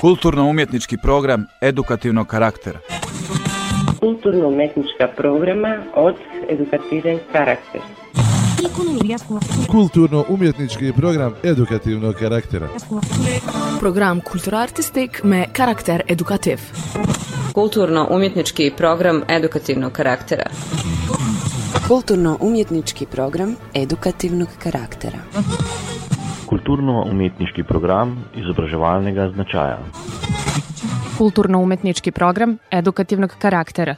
Kulturno-umjetnički program edukativnog karaktera. Kulturno-umetnička programa od edukativnog karaktera. Kulturno-umjetnički program edukativnog karaktera. Program kulturartistik me karakter edukativ. Kulturno-umjetnički program edukativnog karaktera. Kulturno-umjetnički program edukativnog karaktera. Kulturno-umjetniški program izobraževalnega značaja. Kulturno-umetnički program edukativnog karaktera.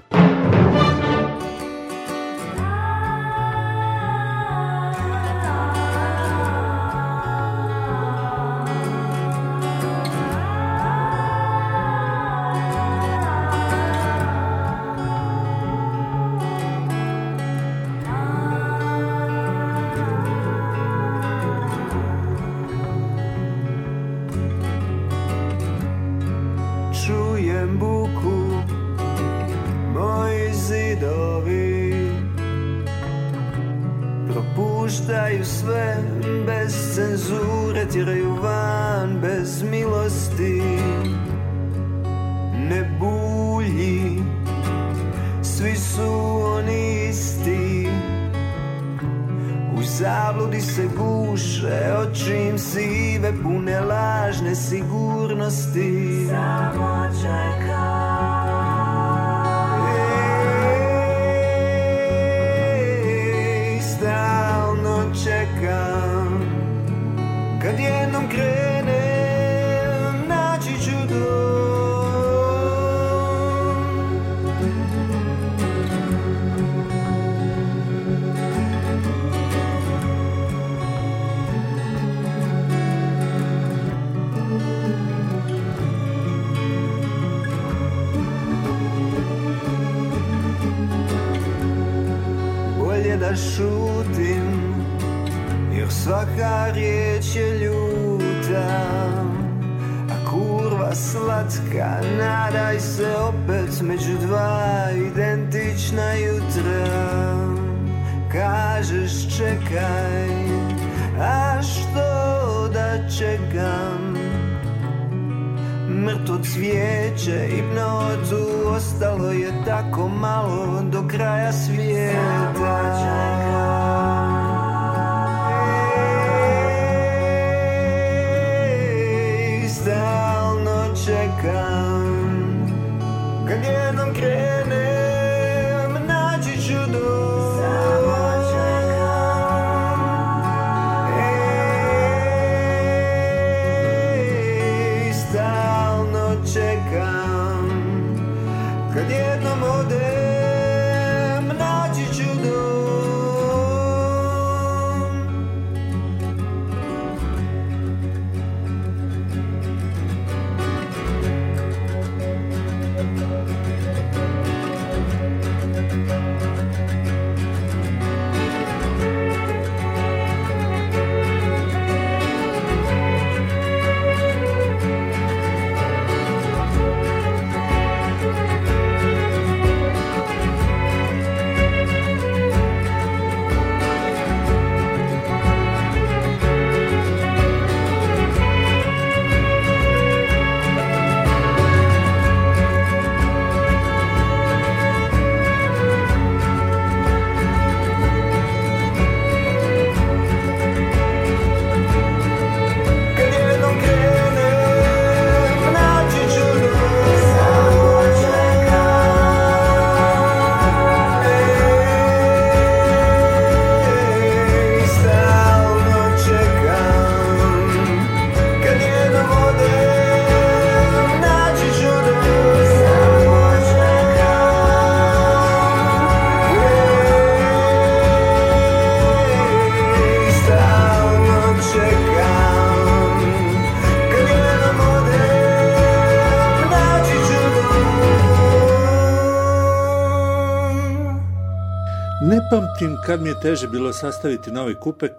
Kad mi je teže bilo sastaviti novi kupek,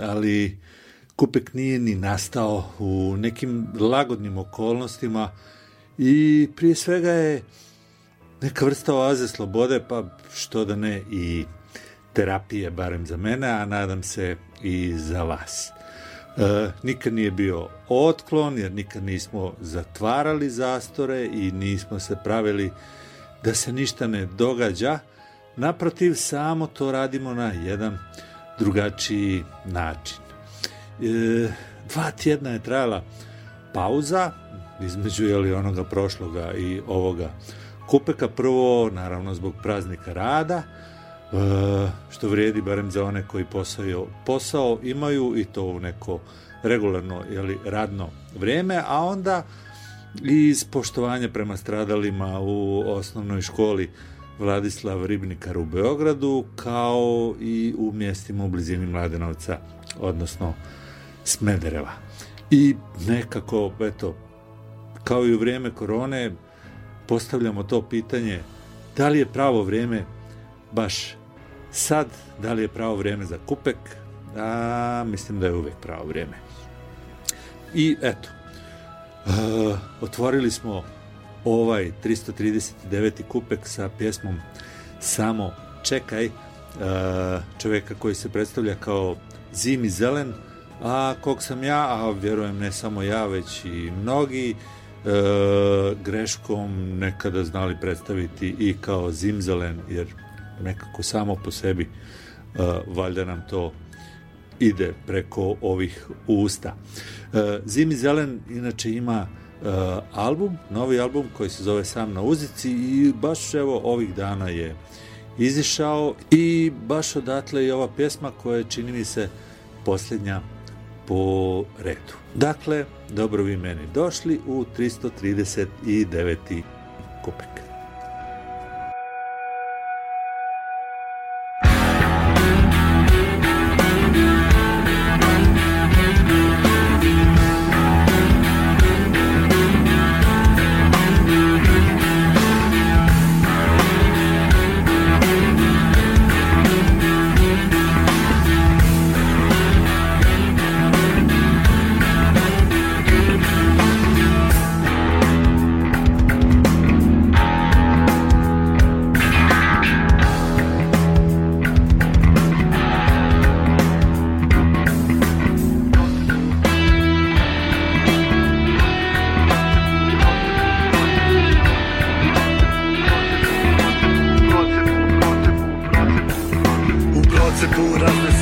ali kupek nije ni nastao u nekim lagodnim okolnostima i prije svega je neka vrsta oaze slobode, pa što da ne i terapije, barem za mene, a nadam se i za vas. E, nikad nije bio otklon, jer nikad nismo zatvarali zastore i nismo se pravili da se ništa ne događa. Naprotiv, samo to radimo na jedan drugačiji način. E, dva tjedna je trajala pauza između jeli, onoga prošloga i ovoga kupeka. Prvo, naravno, zbog praznika rada, e, što vrijedi barem za one koji posao, posao imaju i to u neko regularno jeli, radno vrijeme, a onda iz poštovanja prema stradalima u osnovnoj školi Vladislav Ribnikar u Beogradu, kao i u mjestima u blizini Mladenovca, odnosno Smedereva. I nekako, eto, kao i u vrijeme korone, postavljamo to pitanje da li je pravo vrijeme baš sad, da li je pravo vrijeme za kupek, a mislim da je uvek pravo vrijeme. I eto, uh, otvorili smo ovaj 339. kupek sa pjesmom Samo čekaj, uh, čovjeka koji se predstavlja kao zimi zelen, a kog sam ja, a vjerujem ne samo ja, već i mnogi, e, greškom nekada znali predstaviti i kao zimzelen, jer nekako samo po sebi e, valjda nam to ide preko ovih usta. E, Zimi Zelen inače ima e, album, novi album koji se zove Sam na uzici i baš evo ovih dana je izišao i baš odatle i ova pjesma koja je čini mi se posljednja po redu. Dakle, dobro vi meni došli u 339. kupek.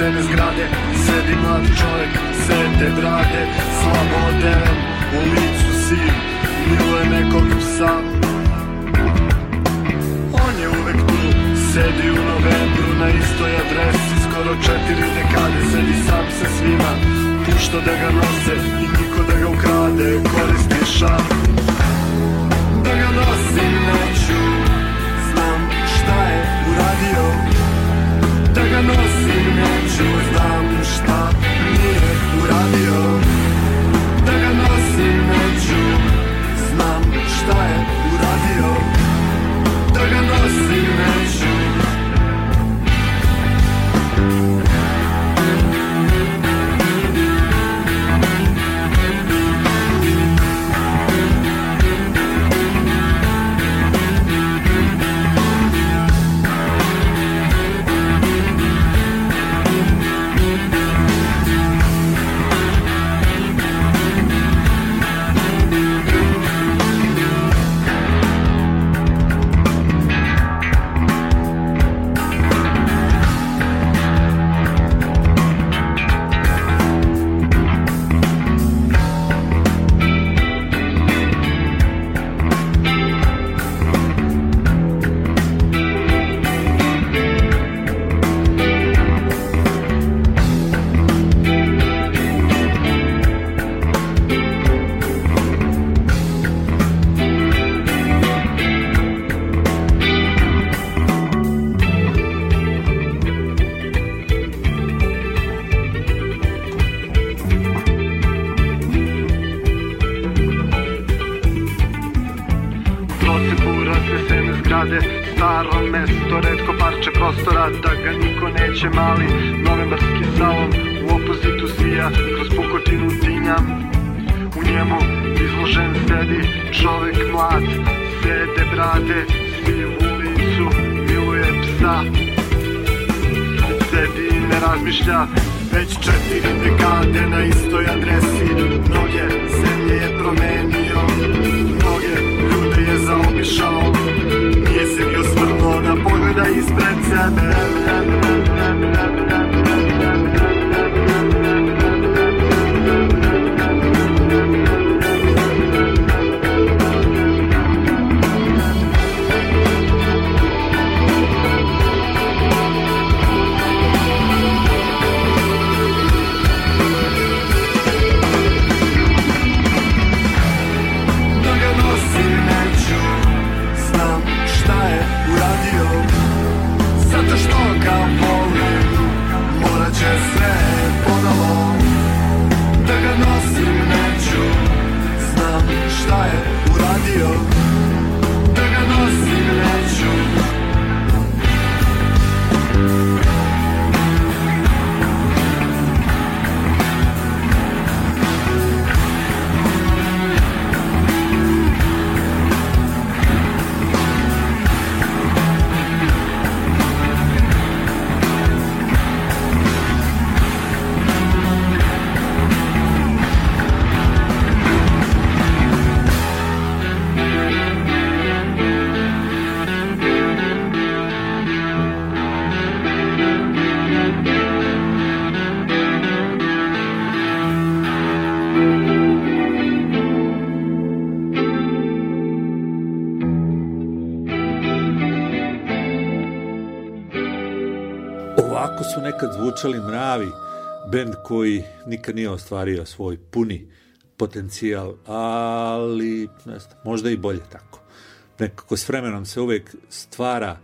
sene zgrade Sedi mladi čovjek, sve te drage Slabode, u licu si Miluje nekog psa On je uvek tu, sedi u novembru Na istoj adresi, skoro četiri dekade Sedi sam sa svima, pušta da ga nose I niko da ga ukrade, koristi šan Da ga nosim uradio znam šta je uradio ga nosim Neću znam šta nije uradio. Da ga nosim neću Znam šta je uradio. Da ga nosim neću su nekad zvučali mravi, bend koji nikad nije ostvario svoj puni potencijal, ali ne znam, možda i bolje tako. Nekako s vremenom se uvek stvara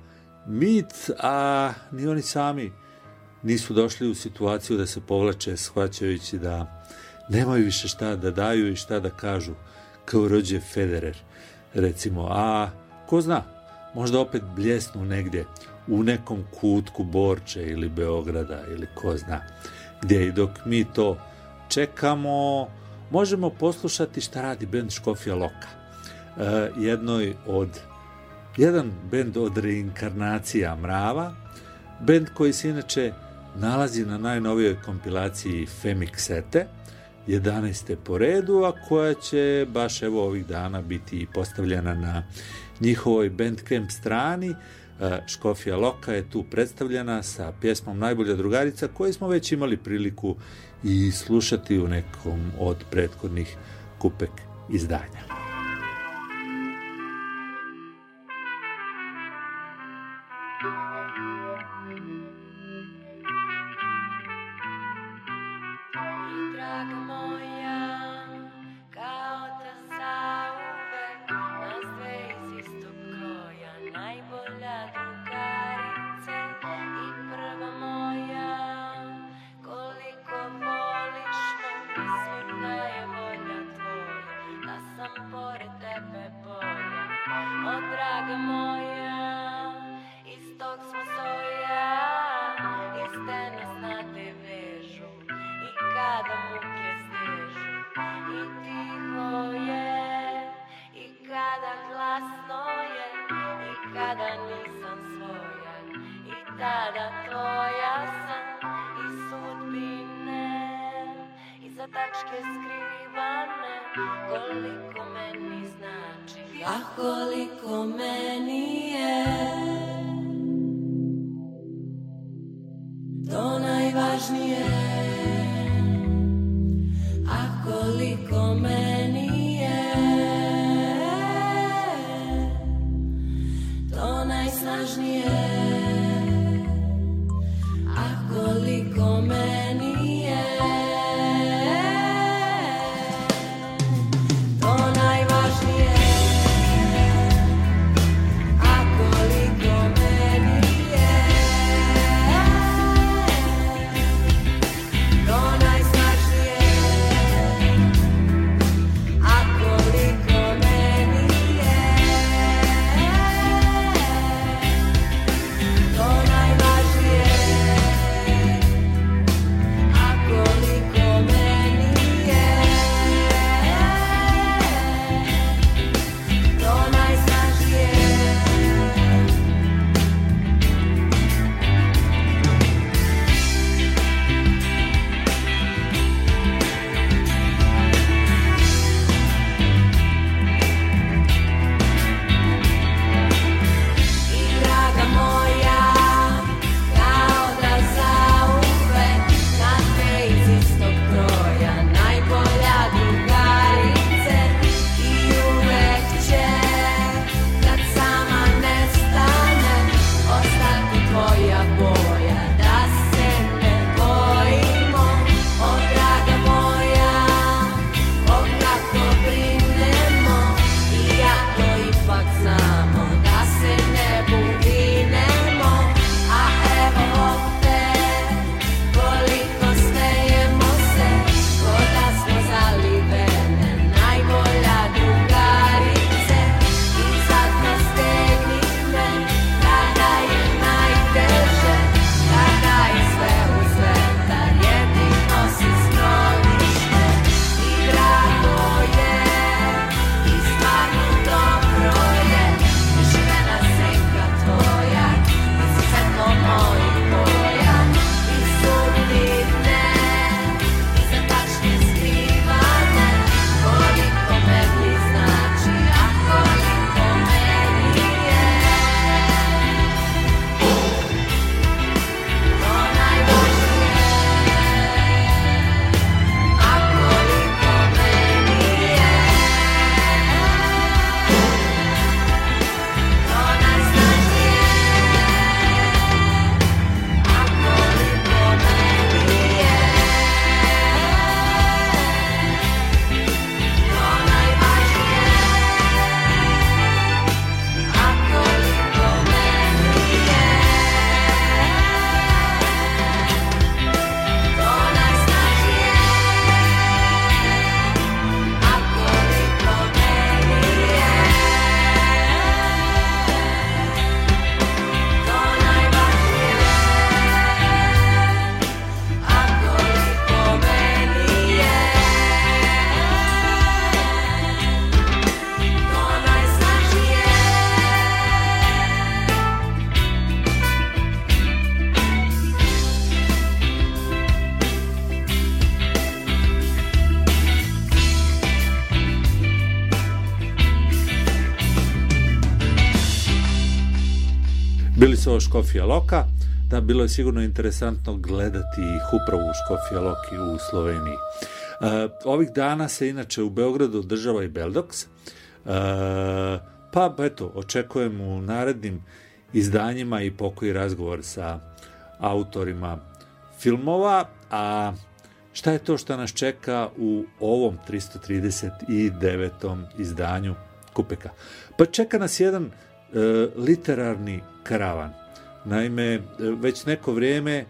mit, a ni oni sami nisu došli u situaciju da se povlače shvaćajući da nemaju više šta da daju i šta da kažu kao rođe Federer recimo, a ko zna možda opet bljesnu negdje u nekom kutku Borče ili Beograda ili ko zna gdje i dok mi to čekamo možemo poslušati šta radi bend Škofija Loka e, jednoj od jedan bend od reinkarnacija mrava bend koji se inače nalazi na najnovijoj kompilaciji Femixete 11. po redu, a koja će baš evo ovih dana biti postavljena na njihovoj Bandcamp strani. E, Škofija Loka je tu predstavljena sa pjesmom Najbolja drugarica koju smo već imali priliku i slušati u nekom od prethodnih kupek izdanja. Škofija Loka, da bilo je sigurno interesantno gledati ih upravo u Škofija Loki u Sloveniji. E, ovih dana se inače u Beogradu održava i Beldox, e, pa eto, očekujem u narednim izdanjima i pokoji razgovor sa autorima filmova, a šta je to što nas čeka u ovom 339. izdanju Kupeka? Pa čeka nas jedan e, literarni karavan. Naime, već neko vrijeme e,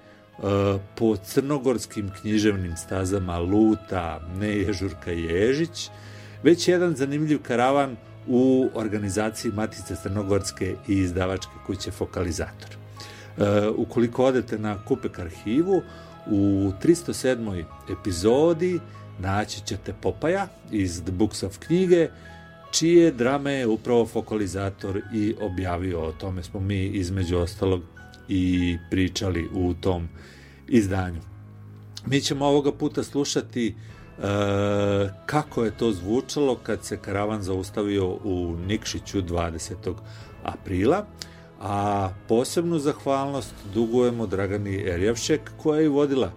po crnogorskim književnim stazama luta Neje Žurka Ježić, već jedan zanimljiv karavan u organizaciji Matice Crnogorske i izdavačke kuće Fokalizator. E, ukoliko odete na Kupek arhivu, u 307. epizodi naći ćete Popaja iz The Books of knjige, čije drame je upravo Fokalizator i objavio. O tome smo mi između ostalog i pričali u tom izdanju. Mi ćemo ovoga puta slušati e, kako je to zvučalo kad se karavan zaustavio u Nikšiću 20. aprila, a posebnu zahvalnost dugujemo Dragani Erjavšek koja je vodila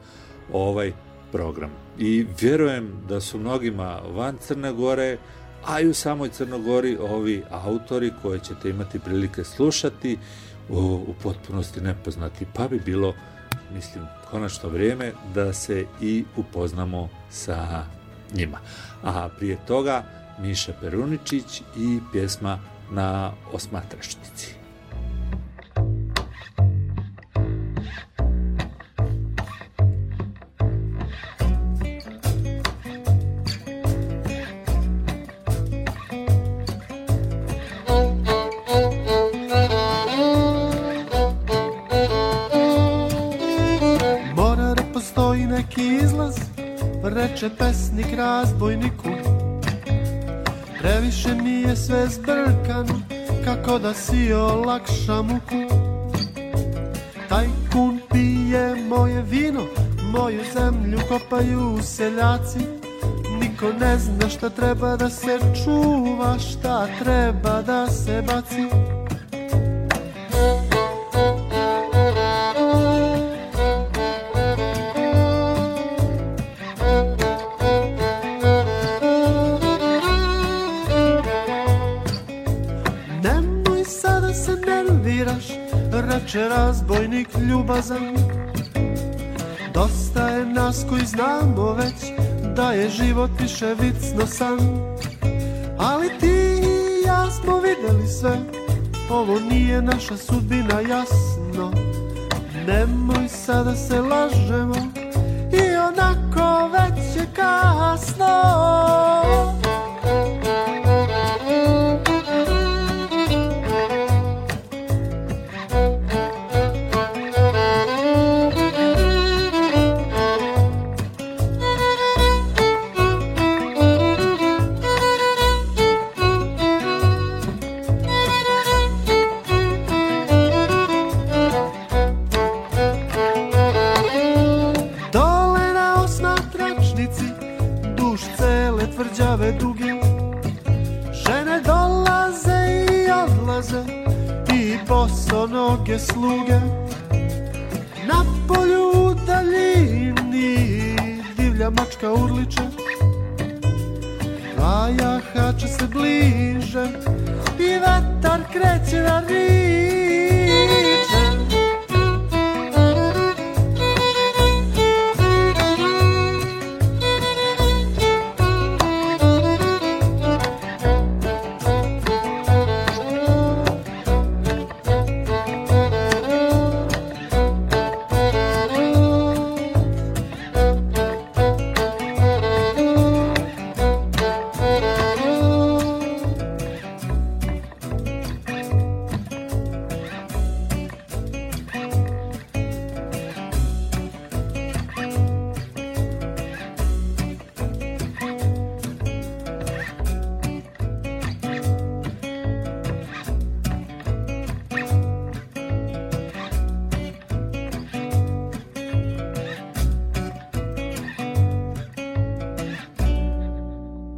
ovaj program. I vjerujem da su mnogima van Crne Gore, a i u samoj Crnogori ovi autori koje ćete imati prilike slušati u, u potpunosti nepoznati, pa bi bilo, mislim, konačno vrijeme da se i upoznamo sa njima. A prije toga Miša Peruničić i pjesma na osmatrašnici. Razbojniku. Previše mi je sve zbrkan, kako da si olakša muku. Tajkun pije moje vino, moju zemlju kopaju seljaci. Niko ne zna šta treba da se čuva, šta treba da se baci. Ljubazan. Dosta je nas koji znamo već da je život više vicno san. Ali ti i ja smo videli sve, ovo nije naša sudbina jasno. Nemoj sada se lažemo, i onako već je kasno.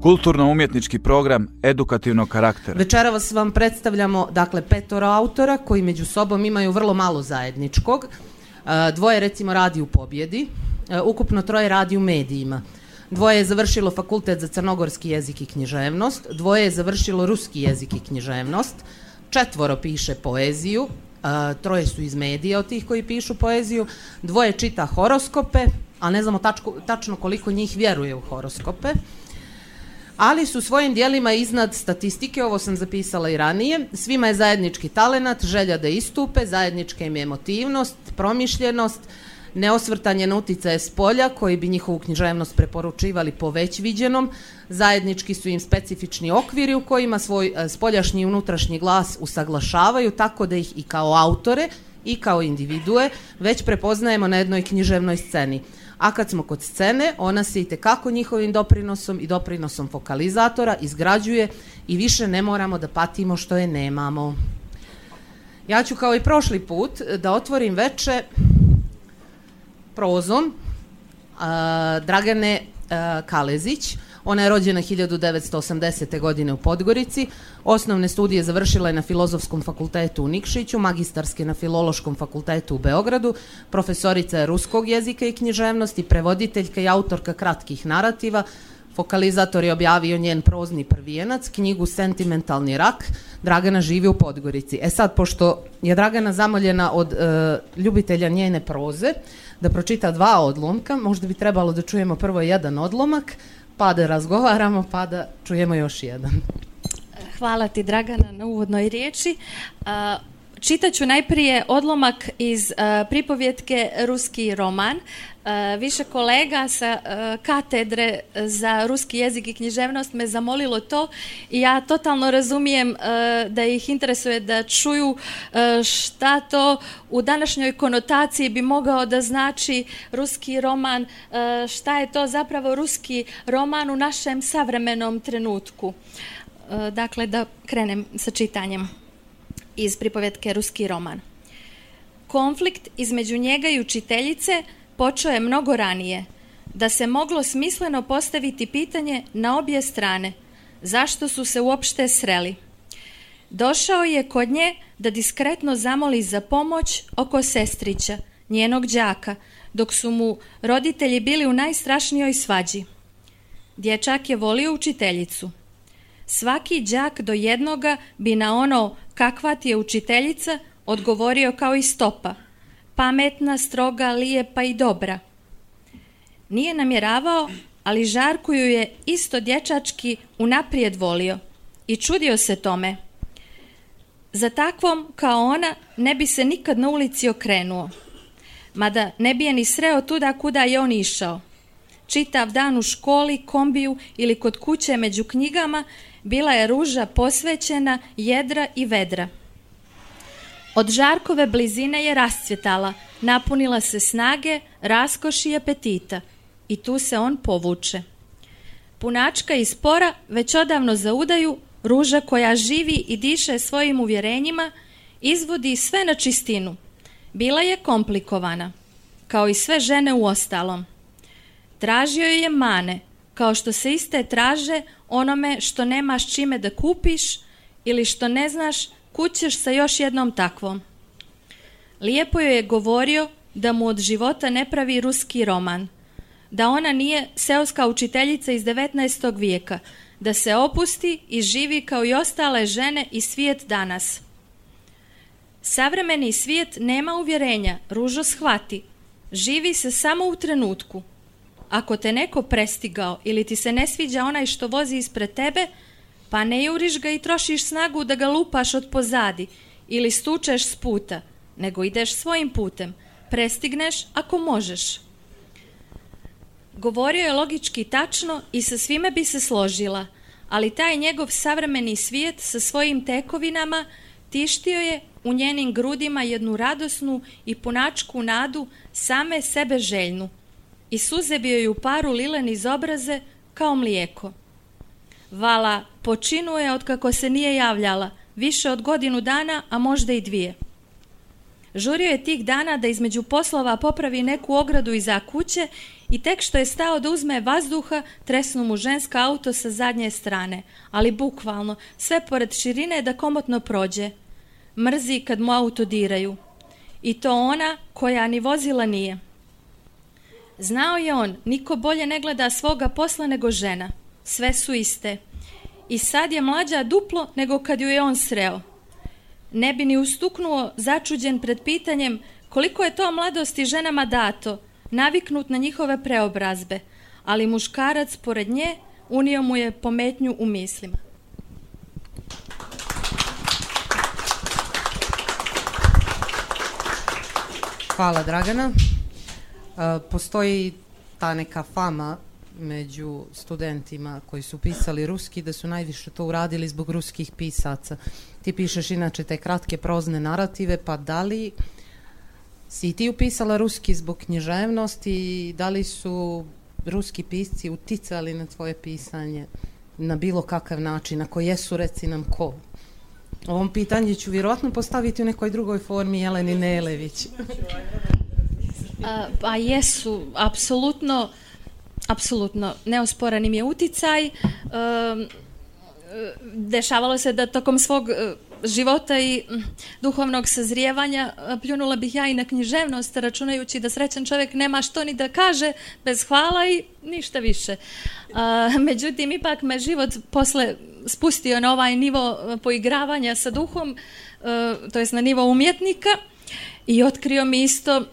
Kulturno-umjetnički program edukativnog karaktera. Večeras vam predstavljamo dakle petoro autora koji među sobom imaju vrlo malo zajedničkog. E, Dvoje recimo radi u pobjedi, e, ukupno troje radi u medijima. Dvoje je završilo fakultet za crnogorski jezik i književnost, dvoje je završilo ruski jezik i književnost, četvoro piše poeziju, e, troje su iz medija od tih koji pišu poeziju, dvoje čita horoskope, a ne znamo tačko, tačno koliko njih vjeruje u horoskope, ali su svojim dijelima iznad statistike, ovo sam zapisala i ranije, svima je zajednički talenat, želja da istupe, zajednička im je emotivnost, promišljenost, neosvrtanje na uticaje s polja koji bi njihovu književnost preporučivali po već viđenom, zajednički su im specifični okviri u kojima svoj e, spoljašnji i unutrašnji glas usaglašavaju tako da ih i kao autore i kao individue već prepoznajemo na jednoj književnoj sceni. A kad smo kod scene, ona se i tekako njihovim doprinosom i doprinosom fokalizatora izgrađuje i više ne moramo da patimo što je nemamo. Ja ću kao i prošli put da otvorim veče prozom a, Dragane a, Kalezić. Ona je rođena 1980. godine u Podgorici. Osnovne studije završila je na Filozofskom fakultetu u Nikšiću, magistarske na Filološkom fakultetu u Beogradu, profesorica je ruskog jezika i književnosti, prevoditeljka i autorka kratkih narativa, Fokalizator je objavio njen prozni prvijenac, knjigu Sentimentalni rak. Dragana živi u Podgorici. E sad, pošto je Dragana zamoljena od e, ljubitelja njene proze, da pročita dva odlomka, možda bi trebalo da čujemo prvo jedan odlomak, pa da razgovaramo, pa da čujemo još jedan. Hvala ti Dragana na uvodnoj riječi. Čitaću najprije odlomak iz uh, pripovjetke Ruski roman. Uh, više kolega sa uh, katedre za ruski jezik i književnost me zamolilo to i ja totalno razumijem da ih interesuje da čuju šta to u današnjoj konotaciji bi mogao da znači ruski roman, šta je to zapravo ruski roman u našem savremenom trenutku. Dakle, da krenem sa čitanjem iz pripovetke Ruski roman. Konflikt između njega i učiteljice počeo je mnogo ranije, da se moglo smisleno postaviti pitanje na obje strane, zašto su se uopšte sreli. Došao je kod nje da diskretno zamoli za pomoć oko sestrića, njenog đaka, dok su mu roditelji bili u najstrašnijoj svađi. Dječak je volio učiteljicu. Svaki đak do jednoga bi na ono kakva ti je učiteljica odgovorio kao i stopa. Pametna, stroga, lijepa i dobra. Nije namjeravao, ali Žarku ju je isto dječački unaprijed volio i čudio se tome. Za takvom kao ona ne bi se nikad na ulici okrenuo. Mada ne bi je ni sreo tuda kuda je on išao. Čitav dan u školi, kombiju ili kod kuće među knjigama bila je ruža posvećena, jedra i vedra. Od žarkove blizine je rascvjetala, napunila se snage, raskoši i apetita i tu se on povuče. Punačka i spora već odavno zaudaju, ruža koja živi i diše svojim uvjerenjima, izvodi sve na čistinu. Bila je komplikovana, kao i sve žene u ostalom. Tražio je mane, kao što se iste traže onome što nemaš čime da kupiš ili što ne znaš kućeš sa još jednom takvom. Lijepo joj je govorio da mu od života ne pravi ruski roman, da ona nije seoska učiteljica iz 19. vijeka, da se opusti i živi kao i ostale žene i svijet danas. Savremeni svijet nema uvjerenja, ružo shvati, živi se samo u trenutku – ako te neko prestigao ili ti se ne sviđa onaj što vozi ispred tebe, pa ne juriš ga i trošiš snagu da ga lupaš od pozadi ili stučeš s puta, nego ideš svojim putem, prestigneš ako možeš. Govorio je logički tačno i sa svime bi se složila, ali taj njegov savremeni svijet sa svojim tekovinama tištio je u njenim grudima jednu radosnu i punačku nadu same sebe željnu, i suze bio ju paru lilen iz obraze kao mlijeko. Vala počinuje od kako se nije javljala, više od godinu dana, a možda i dvije. Žurio je tih dana da između poslova popravi neku ogradu iza kuće I tek što je stao da uzme vazduha, tresnu mu ženska auto sa zadnje strane, ali bukvalno, sve pored širine da komotno prođe. Mrzi kad mu auto diraju. I to ona koja ni vozila nije. Znao je on, niko bolje ne gleda svoga posla nego žena. Sve su iste. I sad je mlađa duplo nego kad ju je on sreo. Ne bi ni ustuknuo začuđen pred pitanjem koliko je to mladosti ženama dato, naviknut na njihove preobrazbe, ali muškarac pored nje unio mu je pometnju u mislima. Hvala Dragana. E, postoji ta neka fama među studentima koji su pisali ruski da su najviše to uradili zbog ruskih pisaca. Ti pišeš inače te kratke prozne narative, pa da li si ti upisala ruski zbog književnosti i da li su ruski pisci uticali na tvoje pisanje na bilo kakav način, ako jesu reci nam ko? Ovom pitanje ću vjerojatno postaviti u nekoj drugoj formi Jeleni Nelević. A, pa jesu, apsolutno, apsolutno, neosporan im je uticaj. Um, dešavalo se da tokom svog e, života i duhovnog sazrijevanja e, pljunula bih ja i na književnost računajući da srećan čovjek nema što ni da kaže bez hvala i ništa više. A, međutim, ipak me život posle spustio na ovaj nivo e, poigravanja sa duhom, e, to jest na nivo umjetnika i otkrio mi isto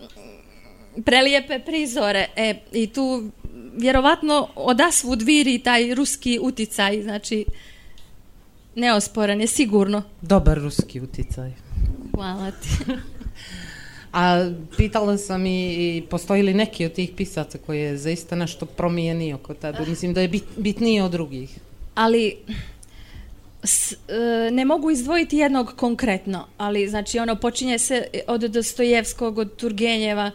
prelijepe prizore. E, I tu vjerovatno odasvud viri taj ruski uticaj, znači neosporan je sigurno. Dobar ruski uticaj. Hvala ti. A pitala sam i, i postoji li neki od tih pisaca koji je zaista nešto promijenio kod tebe? Mislim da je bit, bitniji od drugih. ali s, e, ne mogu izdvojiti jednog konkretno, ali znači ono počinje se od Dostojevskog, od Turgenjeva,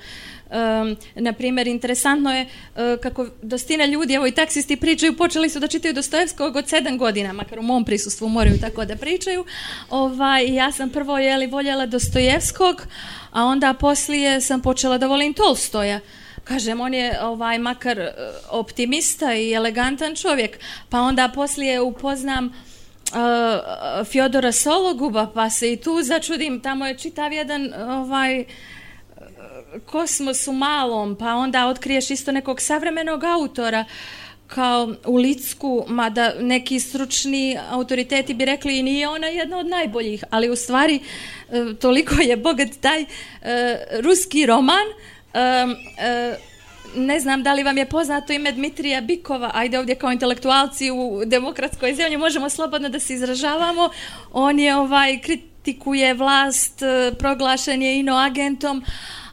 Um, na primjer, interesantno je uh, kako dostina ljudi, evo i taksisti pričaju, počeli su da čitaju Dostojevskog od sedam godina, makar u mom prisustvu moraju tako da pričaju. Ovaj, ja sam prvo jeli, voljela Dostojevskog, a onda poslije sam počela da volim Tolstoja. Kažem, on je ovaj makar e, optimista i elegantan čovjek, pa onda poslije upoznam uh, Fjodora Sologuba, pa se i tu začudim, tamo je čitav jedan ovaj kosmos u malom, pa onda otkriješ isto nekog savremenog autora kao u Licku, mada neki stručni autoriteti bi rekli i nije ona jedna od najboljih, ali u stvari e, toliko je bogat taj e, ruski roman. E, e, ne znam da li vam je poznato ime Dmitrija Bikova, ajde ovdje kao intelektualci u demokratskoj zemlji možemo slobodno da se izražavamo, on je ovaj kritikuje vlast, e, proglašen je inoagentom,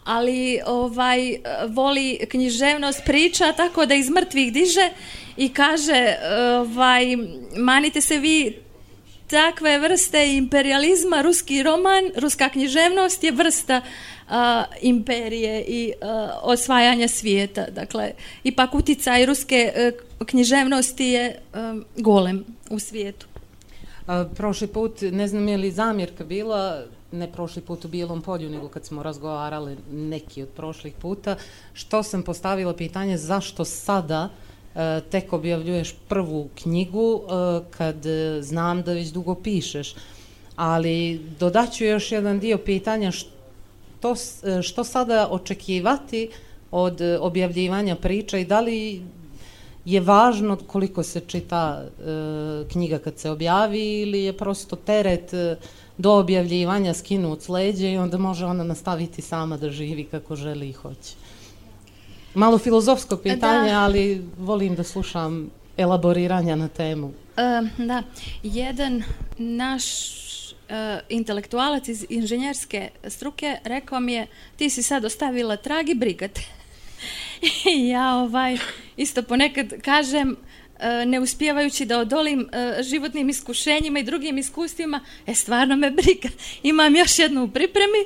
ali ovaj voli književnost priča tako da iz mrtvih diže i kaže ovaj manite se vi takve vrste imperializma. Ruski roman ruska književnost je vrsta a, imperije i a, osvajanja svijeta dakle ipak uticaj ruske a, književnosti je a, golem u svijetu A, prošli put, ne znam je li zamjerka bila, ne prošli put u Bijelom polju, nego kad smo razgovarali neki od prošlih puta, što sam postavila pitanje zašto sada e, tek objavljuješ prvu knjigu e, kad e, znam da već dugo pišeš. Ali dodaću još jedan dio pitanja što, e, što sada očekivati od e, objavljivanja priča i da li je važno koliko se čita e, knjiga kad se objavi ili je prosto teret e, do objavljivanja skinut s leđa i onda može ona nastaviti sama da živi kako želi i hoće. Malo filozofsko pitanje, Da. ali volim da slušam elaboriranja na temu. E, da, jedan naš e, intelektualac iz inženjerske struke rekao mi je ti si sad ostavila trag i brigate. I ja ovaj, isto ponekad kažem e, ne uspijevajući da odolim e, životnim iskušenjima i drugim iskustvima, e stvarno me briga. Imam još jednu u pripremi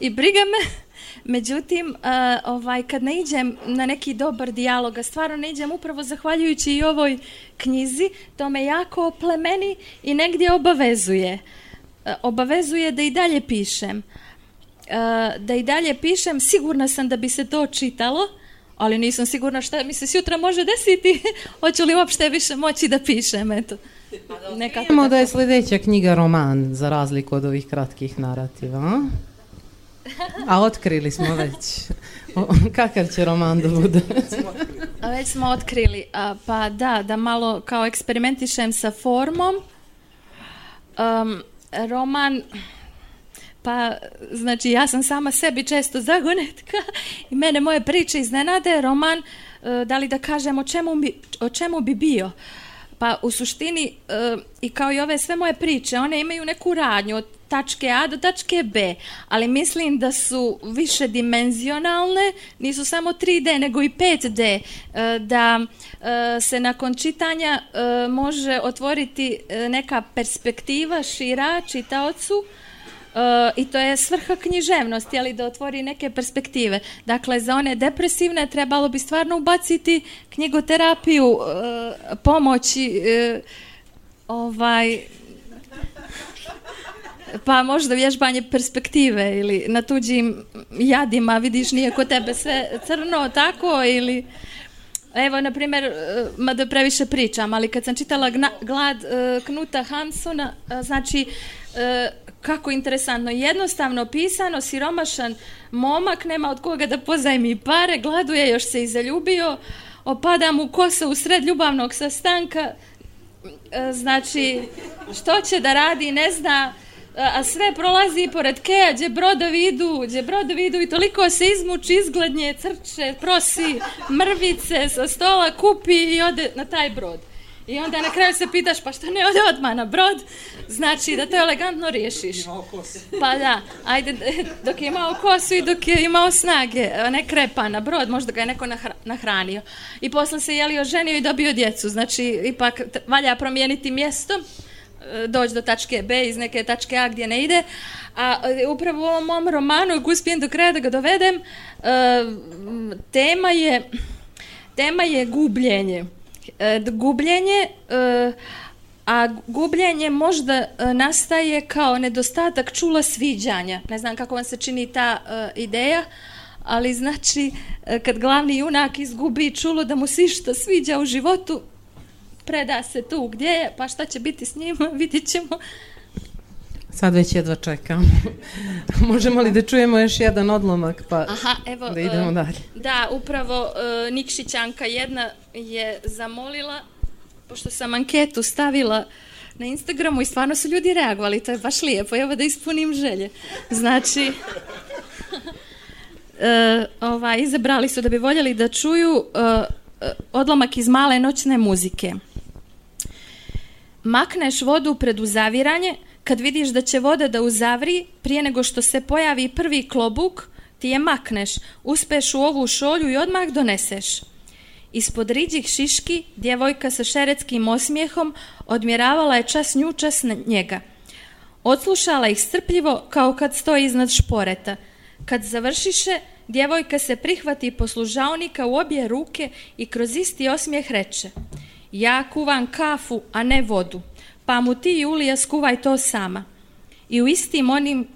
i briga me. Međutim, e, ovaj, kad ne iđem na neki dobar dijalog, a stvarno ne iđem upravo zahvaljujući i ovoj knjizi, to me jako oplemeni i negdje obavezuje. E, obavezuje da i dalje pišem. E, da i dalje pišem, sigurna sam da bi se to čitalo, ali nisam sigurna šta mi se sutra može desiti, hoću li uopšte više moći da pišem, eto. Nekako Vidimo da tako. je sljedeća knjiga roman, za razliku od ovih kratkih narativa. A, a otkrili smo već. O, kakav će roman da bude? A već smo otkrili, a, pa da, da malo kao eksperimentišem sa formom. Um, roman, pa znači ja sam sama sebi često zagonetka i mene moje priče iznenade. Roman, e, da li da kažem o čemu bi, o čemu bi bio? Pa u suštini e, i kao i ove sve moje priče, one imaju neku radnju od tačke A do tačke B, ali mislim da su više dimenzionalne, nisu samo 3D nego i 5D, e, da e, se nakon čitanja e, može otvoriti neka perspektiva šira čitaocu E, I to je svrha književnosti, ali da otvori neke perspektive. Dakle, za one depresivne trebalo bi stvarno ubaciti knjigoterapiju, e, pomoći, e, ovaj, pa možda vježbanje perspektive ili na tuđim jadima vidiš nije kod tebe sve crno tako ili Evo, na primjer, e, mada previše pričam, ali kad sam čitala gna, Glad Knuta Hansona, znači, kako interesantno, jednostavno pisano, siromašan momak, nema od koga da pozajmi pare, gladuje, još se i zaljubio, opada mu kosa u sred ljubavnog sastanka, e, znači, što će da radi, ne zna, a sve prolazi pored Keja, gdje brodovi idu, gdje brodovi idu i toliko se izmuči, izglednje, crče, prosi, mrvice sa stola, kupi i ode na taj brod. I onda na kraju se pitaš, pa što ne ode odmah na brod? Znači da to elegantno riješiš. Pa da, ajde, dok je imao kosu i dok je imao snage, ne krepa na brod, možda ga je neko nahra- nahranio. I posle se jeli oženio i dobio djecu, znači ipak valja promijeniti mjesto, e, doći do tačke B iz neke tačke A gdje ne ide. A e, upravo u ovom mom romanu, ako uspijem do kraja da ga dovedem, e, tema je, tema je gubljenje. E, gubljenje, e, a gubljenje možda e, nastaje kao nedostatak čula sviđanja. Ne znam kako vam se čini ta e, ideja, ali znači e, kad glavni junak izgubi čulo da mu se išta sviđa u životu, preda se tu gdje je, pa šta će biti s njim, vidit ćemo. Sad već jedva čekam. Možemo li da čujemo još jedan odlomak, pa Aha, evo, da idemo e, dalje. Da, upravo e, Nikšićanka jedna je zamolila, pošto sam anketu stavila na Instagramu i stvarno su ljudi reagovali, to je baš lijepo, evo da ispunim želje. Znači, e, ovaj, izabrali su da bi voljeli da čuju e, odlomak iz male noćne muzike. Makneš vodu pred uzaviranje, kad vidiš da će voda da uzavri, prije nego što se pojavi prvi klobuk, ti je makneš, uspeš u ovu šolju i odmah doneseš. Ispod riđih šiški, djevojka sa šereckim osmijehom odmjeravala je čas nju, čas njega. Odslušala ih strpljivo kao kad stoji iznad šporeta. Kad završiše, djevojka se prihvati poslužavnika u obje ruke i kroz isti osmijeh reče Ja kuvam kafu, a ne vodu, pa mu ti, Julija, skuvaj to sama. I u istim onim,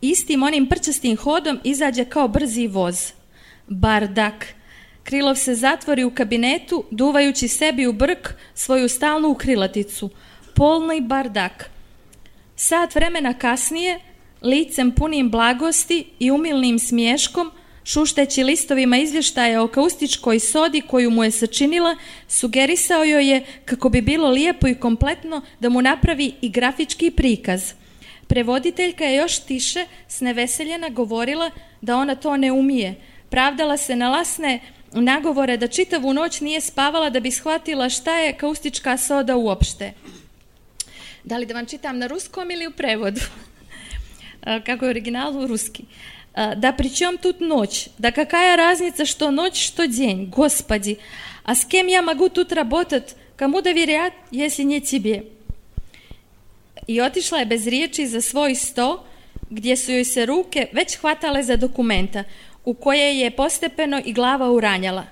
istim onim prčastim hodom izađe kao brzi voz. Bardak. Krilov se zatvori u kabinetu, duvajući sebi u brk svoju stalnu ukrilaticu. Polni bardak. Sat vremena kasnije, licem punim blagosti i umilnim smješkom, šušteći listovima izvještaja o kaustičkoj sodi koju mu je sačinila, sugerisao joj je kako bi bilo lijepo i kompletno da mu napravi i grafički prikaz. Prevoditeljka je još tiše, sneveseljena, govorila da ona to ne umije. Pravdala se na lasne nagovore da čitavu noć nije spavala da bi shvatila šta je kaustička soda uopšte. Da li da vam čitam na ruskom ili u prevodu? Kako je u originalu ruski. А, Да при чем тут ночь? Да какая разница, что ночь, что день? Господи! А с кем я могу тут работать? Кому доверять, если не тебе? I otišla je bez riječi za svoj sto, gdje su joj se ruke već hvatale za dokumenta, u koje je postepeno i glava uranjala.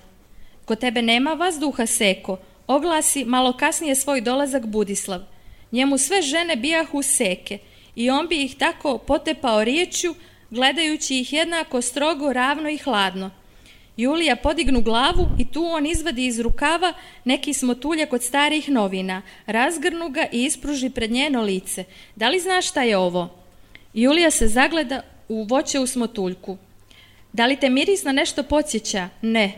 Kod tebe nema vazduha, Seko, oglasi malo kasnije svoj dolazak Budislav. Njemu sve žene bijahu seke i on bi ih tako potepao riječju, gledajući ih jednako strogo, ravno i hladno. Julija podignu glavu i tu on izvadi iz rukava neki smotuljak od starih novina, razgrnu ga i ispruži pred njeno lice. Da li znaš šta je ovo? Julija se zagleda u voće u smotuljku. Da li te miris na nešto podsjeća? Ne.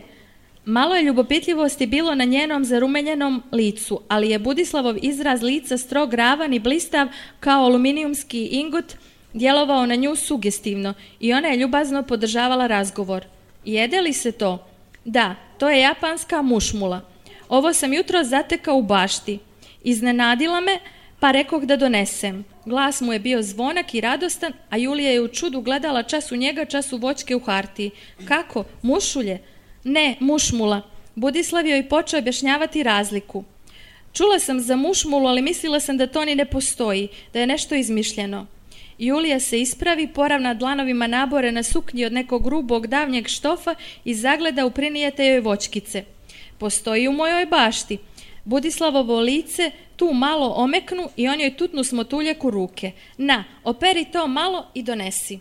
Malo je ljubopitljivosti bilo na njenom zarumenjenom licu, ali je Budislavov izraz lica strog ravan i blistav kao aluminijumski ingot djelovao na nju sugestivno i ona je ljubazno podržavala razgovor. Jede li se to? Da, to je japanska mušmula. Ovo sam jutro zatekao u bašti. Iznenadila me, pa rekoh da donesem. Glas mu je bio zvonak i radostan, a Julija je u čudu gledala čas u njega, čas u voćke u hartiji. Kako? Mušulje? Ne, mušmula. Budislav joj počeo objašnjavati razliku. Čula sam za mušmulu, ali mislila sam da to ni ne postoji, da je nešto izmišljeno. Julija se ispravi, poravna dlanovima nabore na suknji od nekog grubog davnjeg štofa i zagleda u prinijete joj voćkice. Postoji u mojoj bašti. Budislavovo lice tu malo omeknu i on joj tutnu smotuljak u ruke. Na, operi to malo i donesi.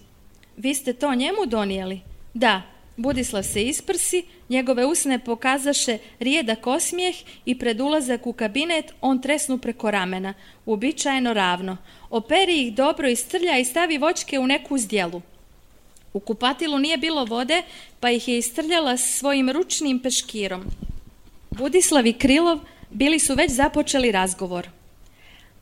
Vi ste to njemu donijeli? Da. Budislav se isprsi, njegove usne pokazaše rijedak osmijeh i pred ulazak u kabinet on tresnu preko ramena, uobičajeno ravno. Operi ih dobro istrlja i stavi voćke u neku zdjelu. U kupatilu nije bilo vode, pa ih je istrljala svojim ručnim peškirom. Budislav i Krilov bili su već započeli razgovor.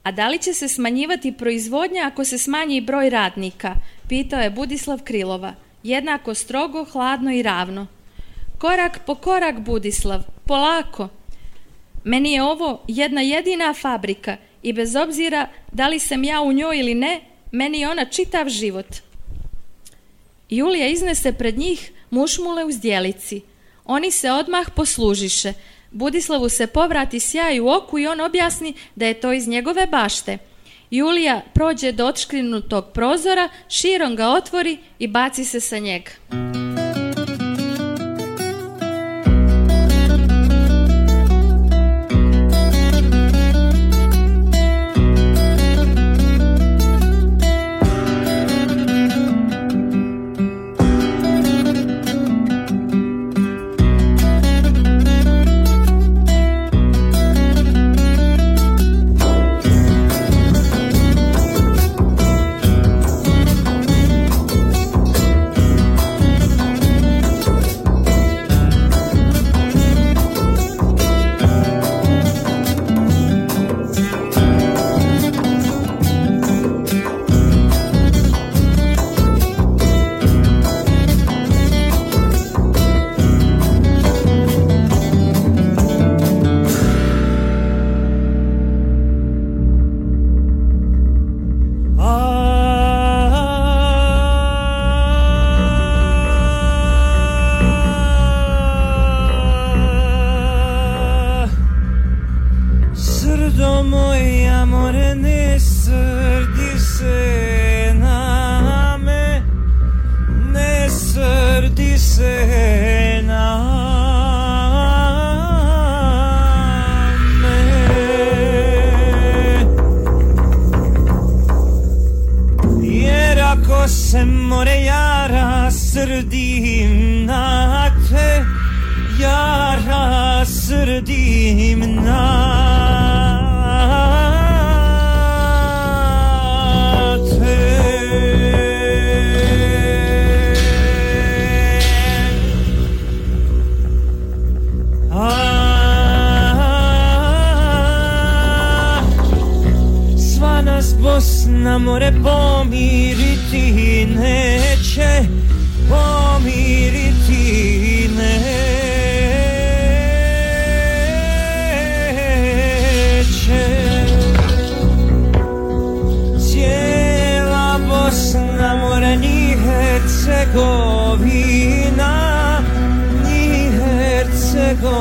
A da li će se smanjivati proizvodnja ako se smanji broj radnika? Pitao je Budislav Krilova. Jednako strogo, hladno i ravno. Korak po korak, Budislav, polako. Meni je ovo jedna jedina fabrika i bez obzira da li sam ja u njoj ili ne, meni je ona čitav život. Julija iznese pred njih mušmule u zdjelici. Oni se odmah poslužiše. Budislavu se povrati sjaj u oku i on objasni da je to iz njegove bašte. Julija prođe do otškrinutog prozora, širom ga otvori i baci se sa njega.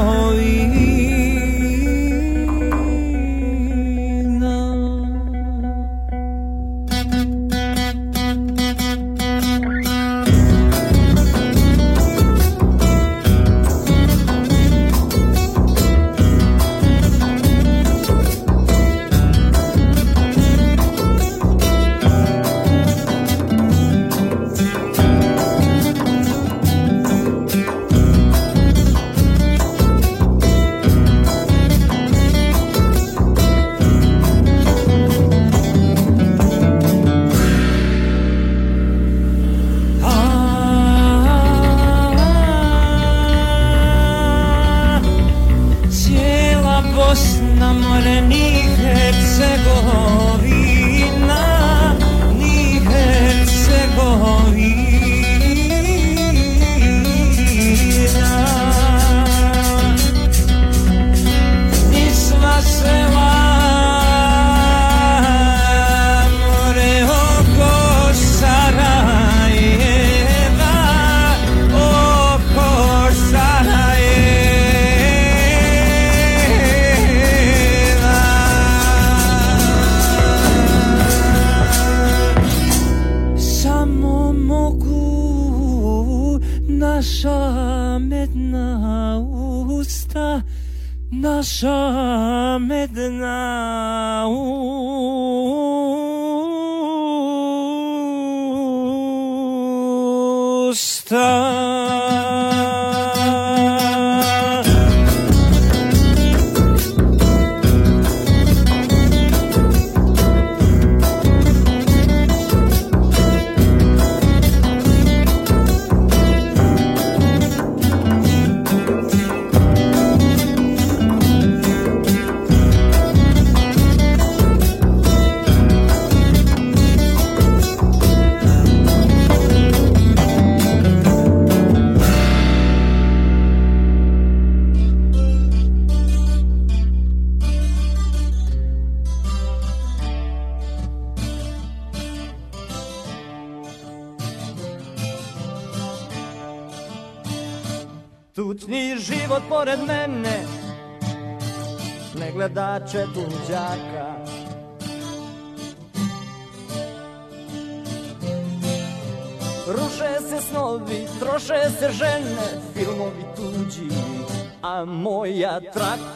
毛衣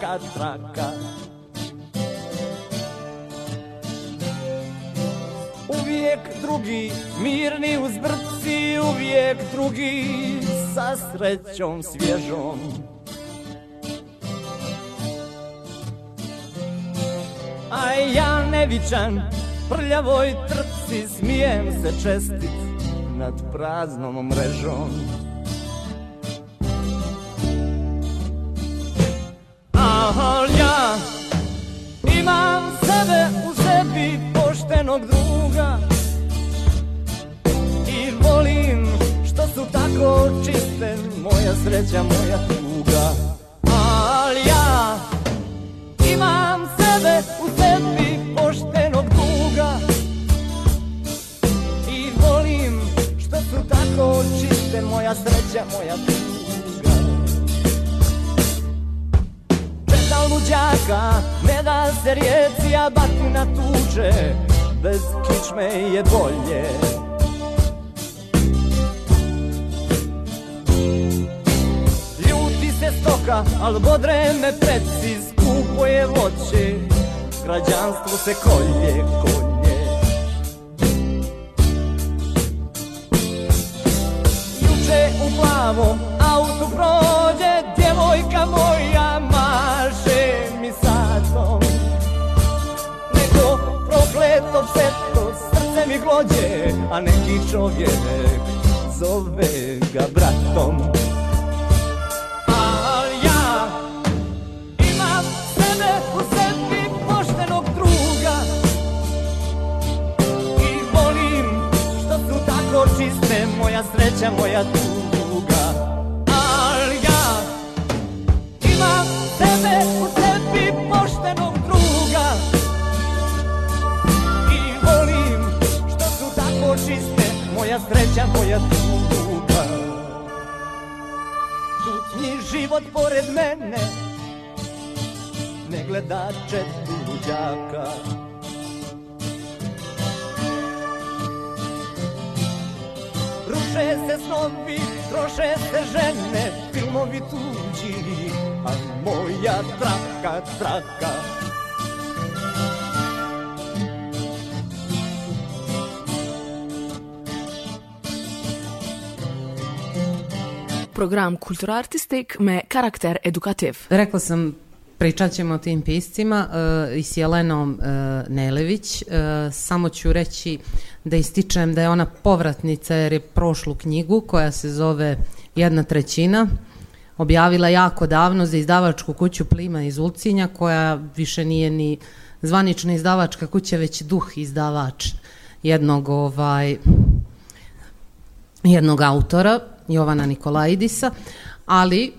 traka, traka Uvijek drugi, mirni uz brci Uvijek drugi, sa srećom svježom. A ja nevičan, prljavoj trci Smijem se čestit nad praznom mrežom tako čiste moja sreća, moja tuga. Al ja imam sebe u sebi poštenog druga I volim što su tako čiste moja sreća, moja tuga. Četa luđaka, ne da se rijeci, a batina tuče. Bez kičme je bolje Ljuti se stoka, al bodre me preci Skupo je voće, građanstvo se kolje, kolje. Juče u plavom autu prođe Djevojka moja maše mi satom. Neko prokleto pseto, srce mi glođe A neki čovjek zove ga bratom. Imam u sebi poštenog druga I što su tako čiste moja sreća, moja tuga. Al ja imam sebe u moja sreća, moja tuga Tutnji život pored mene Ne gledače tuđaka. Ruše se snovi, troše se žene Filmovi tuđi, a moja traka, traka Program Kulturartistik me karakter edukativ. Rekla sam pričat ćemo o tim piscima uh, i s Jelenom uh, Nelević. Uh, samo ću reći da ističem da je ona povratnica jer je prošlu knjigu koja se zove Jedna trećina objavila jako davno za izdavačku kuću Plima iz Ulcinja, koja više nije ni zvanična izdavačka kuća, već duh izdavač jednog ovaj jednog autora, Jovana Nikolaidisa, ali e,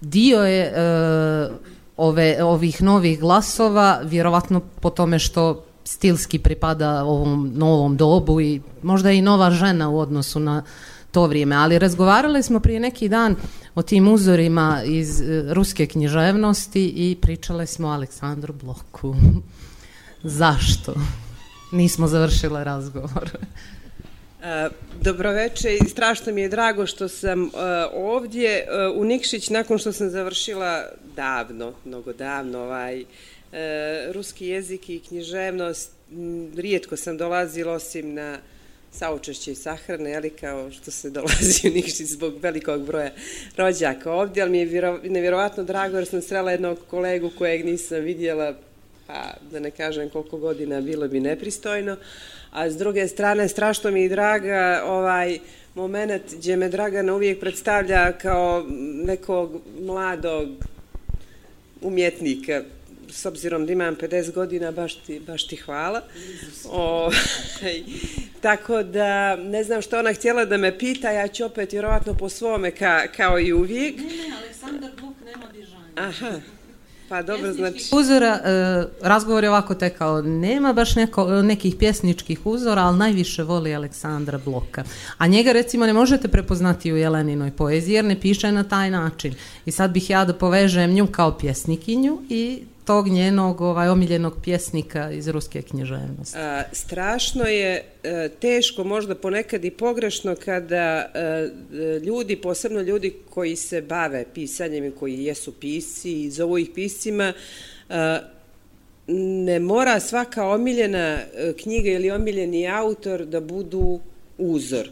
dio je e, ove, ovih novih glasova, vjerovatno po tome što stilski pripada ovom novom dobu i možda i nova žena u odnosu na to vrijeme. Ali razgovarali smo prije neki dan o tim uzorima iz e, ruske književnosti i pričali smo o Aleksandru Bloku. Zašto? Nismo završile razgovor. E, Dobroveče i strašno mi je drago što sam uh, ovdje e, u Nikšić nakon što sam završila davno, mnogo davno ovaj e, ruski jezik i književnost. Rijetko sam dolazila osim na saučešće i sahrane, ali kao što se dolazi u Nikšić zbog velikog broja rođaka ovdje, ali mi je vjero, nevjerovatno drago jer sam srela jednog kolegu kojeg nisam vidjela, pa da ne kažem koliko godina bilo bi nepristojno, a s druge strane strašno mi je draga ovaj moment gdje me Dragana uvijek predstavlja kao nekog mladog umjetnika s obzirom da imam 50 godina, baš ti, baš ti hvala. O, tako da, ne znam što ona htjela da me pita, ja ću opet vjerovatno po svome ka, kao i uvijek. Ne, ne, Aleksandar Gluk nema dižanja. Aha, pa dobro, znači... Uzora, e, razgovor je ovako tekao, nema baš neko, nekih pjesničkih uzora, ali najviše voli Aleksandra Bloka. A njega recimo ne možete prepoznati u Jeleninoj poeziji jer ne piše na taj način. I sad bih ja da povežem nju kao pjesnikinju i tog njenog ovaj, omiljenog pjesnika iz ruske književnosti. A, strašno je e, teško, možda ponekad i pogrešno kada e, ljudi, posebno ljudi koji se bave pisanjem i koji jesu pisci i zovu ih piscima, e, ne mora svaka omiljena e, knjiga ili omiljeni autor da budu uzor.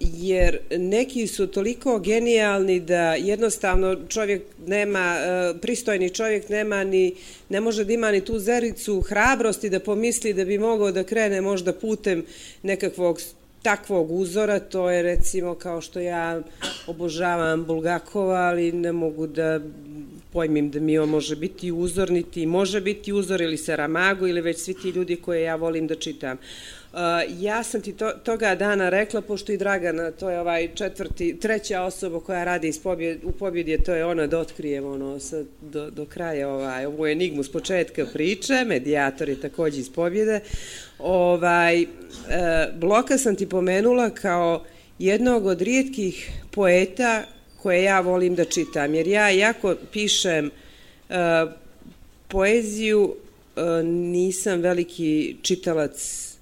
Jer neki su toliko genijalni da jednostavno čovjek nema, uh, pristojni čovjek nema ni, ne može da ima ni tu zericu hrabrosti da pomisli da bi mogao da krene možda putem nekakvog takvog uzora, to je recimo kao što ja obožavam Bulgakova, ali ne mogu da pojmim da mi on može biti uzor, niti može biti uzor ili Saramago ili već svi ti ljudi koje ja volim da čitam. Ja sam ti to, toga dana rekla, pošto i Dragana, to je ovaj četvrti, treća osoba koja radi iz pobjed, u pobjedi, to je ona da otkrijem ono, sa, do, do kraja ovaj, ovu enigmu s početka priče, medijator je takođe iz pobjede. Ovaj, e, Bloka sam ti pomenula kao jednog od rijetkih poeta koje ja volim da čitam, jer ja jako pišem e, poeziju, e, nisam veliki čitalac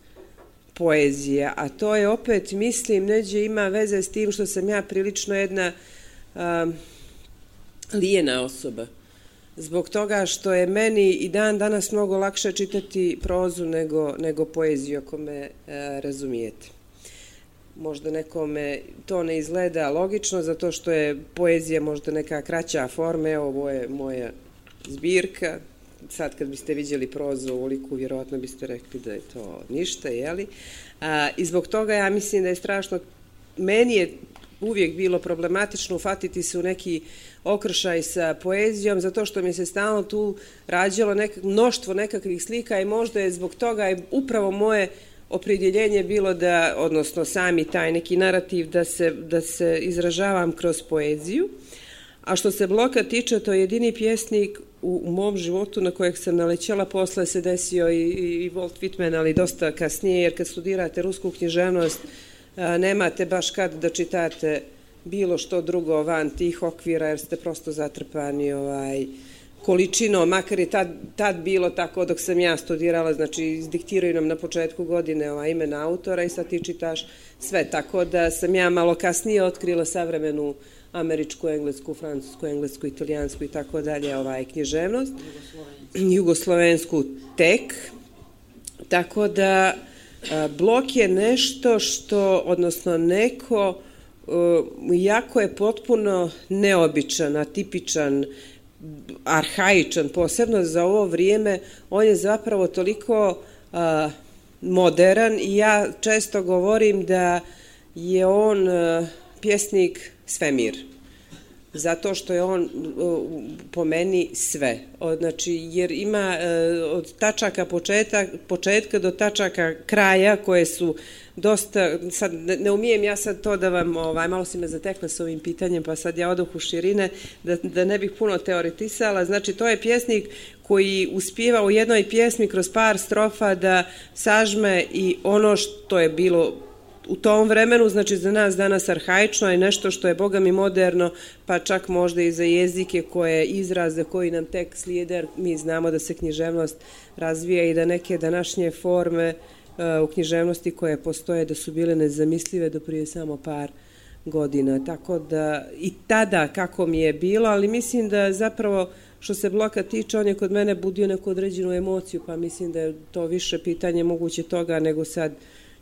poezije, a to je opet, mislim, neđe ima veze s tim što sam ja prilično jedna um, lijena osoba. Zbog toga što je meni i dan danas mnogo lakše čitati prozu nego, nego poeziju, ako me e, razumijete. Možda nekome to ne izgleda logično, zato što je poezija možda neka kraća forma, ovo je moja zbirka, sad kad biste vidjeli prozu ovoliko, vjerovatno biste rekli da je to ništa, jeli? A, I zbog toga ja mislim da je strašno, meni je uvijek bilo problematično ufatiti se u neki okršaj sa poezijom, zato što mi se stalno tu rađalo nek, mnoštvo nekakvih slika i možda je zbog toga je upravo moje opredjeljenje bilo da, odnosno sami taj neki narativ da se, da se izražavam kroz poeziju. A što se bloka tiče, to je jedini pjesnik u, mom životu na kojeg sam nalećela, posle se desio i, i, Walt Whitman, ali dosta kasnije, jer kad studirate rusku književnost, a, nemate baš kad da čitate bilo što drugo van tih okvira, jer ste prosto zatrpani ovaj, količinom, makar je tad, tad bilo tako dok sam ja studirala, znači izdiktiraju nam na početku godine ova imena autora i sad ti čitaš sve, tako da sam ja malo kasnije otkrila savremenu uh, američku, englesku, francusku, englesku, italijansku i tako dalje, ovaj književnost, jugoslovensku. Tek, tako da blok je nešto što, odnosno neko, jako je potpuno neobičan, atipičan, arhaičan, posebno za ovo vrijeme, on je zapravo toliko a, modern i ja često govorim da je on a, pjesnik svemir. zato što je on po meni sve. Znači, jer ima uh, od tačaka početak, početka do tačaka kraja koje su dosta, sad ne, umijem ja sad to da vam, ovaj, malo si me zatekla s ovim pitanjem, pa sad ja odoh u širine, da, da ne bih puno teoretisala, znači to je pjesnik koji uspijeva u jednoj pjesmi kroz par strofa da sažme i ono što je bilo u tom vremenu, znači za nas danas arhaično je nešto što je boga mi moderno, pa čak možda i za jezike koje izraze koji nam tek slijede, mi znamo da se književnost razvija i da neke današnje forme uh, u književnosti koje postoje da su bile nezamislive do prije samo par godina. Tako da i tada kako mi je bilo, ali mislim da zapravo što se bloka tiče, on je kod mene budio neku određenu emociju, pa mislim da je to više pitanje moguće toga nego sad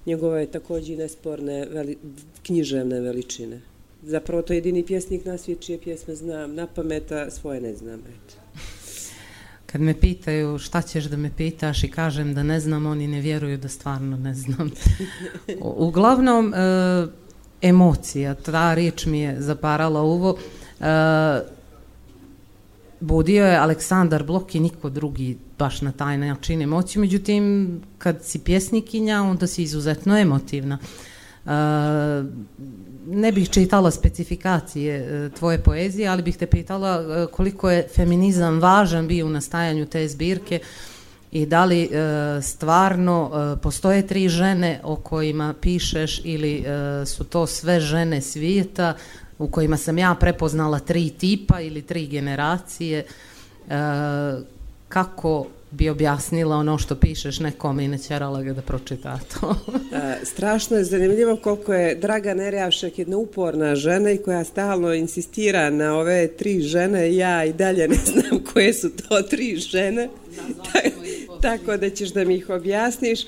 njegove takođe i nesporne veli, književne veličine. Zapravo to je jedini pjesnik na svijet čije pjesme znam, na pameta svoje ne znam. Eto. Kad me pitaju šta ćeš da me pitaš i kažem da ne znam, oni ne vjeruju da stvarno ne znam. Uglavnom, e, emocija, ta riječ mi je zaparala uvo. E, budio je Aleksandar Blok i niko drugi baš na taj način emociju, međutim kad si pjesnikinja onda si izuzetno emotivna. Uh, ne bih čitala specifikacije uh, tvoje poezije, ali bih te pitala uh, koliko je feminizam važan bio u nastajanju te zbirke i da li uh, stvarno uh, postoje tri žene o kojima pišeš ili uh, su to sve žene svijeta u kojima sam ja prepoznala tri tipa ili tri generacije uh, kako bi objasnila ono što pišeš nekom i ne ćerala ga da pročita to. A, strašno je zanimljivo koliko je Draga Nerjavšek jedna uporna žena i koja stalno insistira na ove tri žene. Ja i dalje ne znam koje su to tri žene. Tako da ćeš da mi ih objasniš.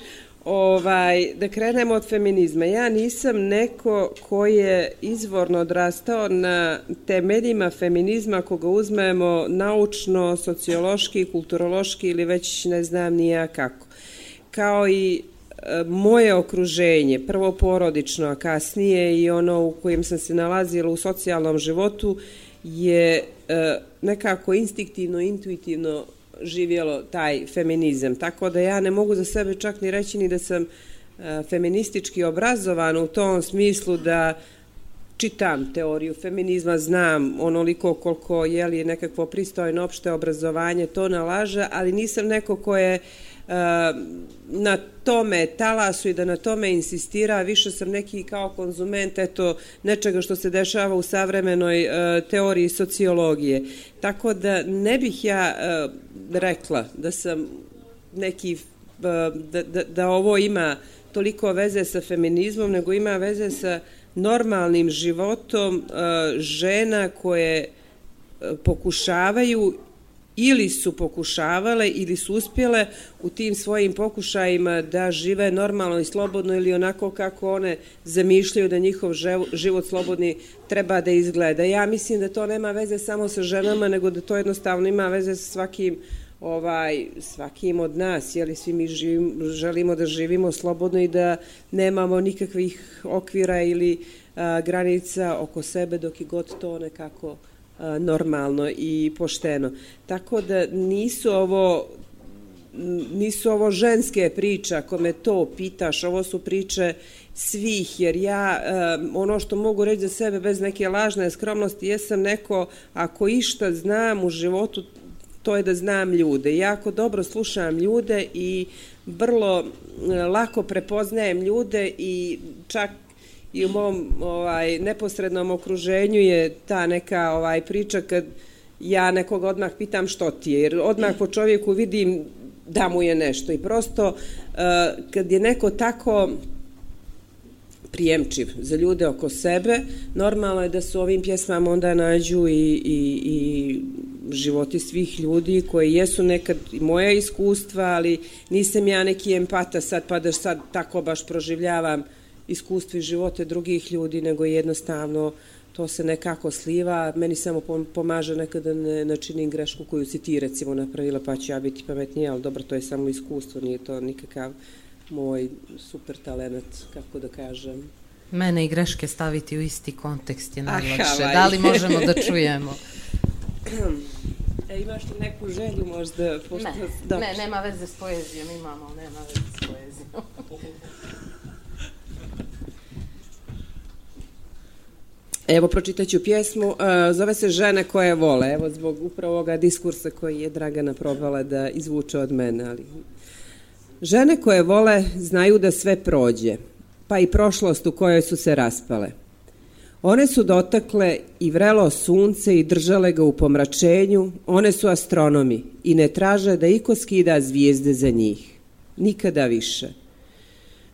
Ovaj, da krenemo od feminizma. Ja nisam neko ko je izvorno odrastao na temeljima feminizma koga uzmemo naučno, sociološki, kulturološki ili već ne znam nija kako. Kao i e, moje okruženje, prvo porodično, a kasnije i ono u kojem sam se nalazila u socijalnom životu je e, nekako instinktivno, intuitivno živjelo taj feminizam. Tako da ja ne mogu za sebe čak ni reći ni da sam e, feministički obrazovan u tom smislu da čitam teoriju feminizma, znam onoliko koliko je li nekakvo pristojno opšte obrazovanje to nalaže, ali nisam neko ko je uh, na tome talasu i da na tome insistira, više sam neki kao konzument eto nečega što se dešava u savremenoj uh, teoriji sociologije. Tako da ne bih ja rekla da sam neki uh, da, da, da ovo ima toliko veze sa feminizmom, nego ima veze sa normalnim životom uh, žena koje uh, pokušavaju ili su pokušavale ili su uspjele u tim svojim pokušajima da žive normalno i slobodno ili onako kako one zamišljaju da njihov život slobodni treba da izgleda. Ja mislim da to nema veze samo sa ženama, nego da to jednostavno ima veze sa svakim ovaj svakim od nas, je li svi mi živim, želimo da živimo slobodno i da nemamo nikakvih okvira ili a, granica oko sebe dok je god to nekako normalno i pošteno. Tako da nisu ovo nisu ovo ženske priče, ako me to pitaš, ovo su priče svih, jer ja ono što mogu reći za sebe bez neke lažne skromnosti, jesam neko, ako išta znam u životu, to je da znam ljude. Jako dobro slušam ljude i vrlo lako prepoznajem ljude i čak i u mom ovaj, neposrednom okruženju je ta neka ovaj priča kad ja nekog odmah pitam što ti je, jer odmah po čovjeku vidim da mu je nešto i prosto uh, kad je neko tako prijemčiv za ljude oko sebe, normalno je da su ovim pjesmama onda nađu i, i, i životi svih ljudi koji jesu nekad i moja iskustva, ali nisam ja neki empata sad pa da sad tako baš proživljavam iskustva i živote drugih ljudi, nego jednostavno to se nekako sliva. Meni samo pomaže nekada ne načinim grešku koju si ti recimo napravila, pa ću ja biti pametnija, ali dobro, to je samo iskustvo, nije to nikakav moj super talent, kako da kažem. Mene i greške staviti u isti kontekst je najlakše. Da li možemo da čujemo? E, imaš li neku želju možda? Pošto... Ne, Dobro. ne, nema veze s poezijom, imamo, nema veze s poezijom. Evo, pročitaću pjesmu. Uh, zove se Žene koje vole. Evo, zbog upravo ovoga diskursa koji je Dragana probala da izvuče od mene. Ali... Žene koje vole znaju da sve prođe, pa i prošlost u kojoj su se raspale. One su dotakle i vrelo sunce i držale ga u pomračenju, one su astronomi i ne traže da iko skida zvijezde za njih. Nikada više.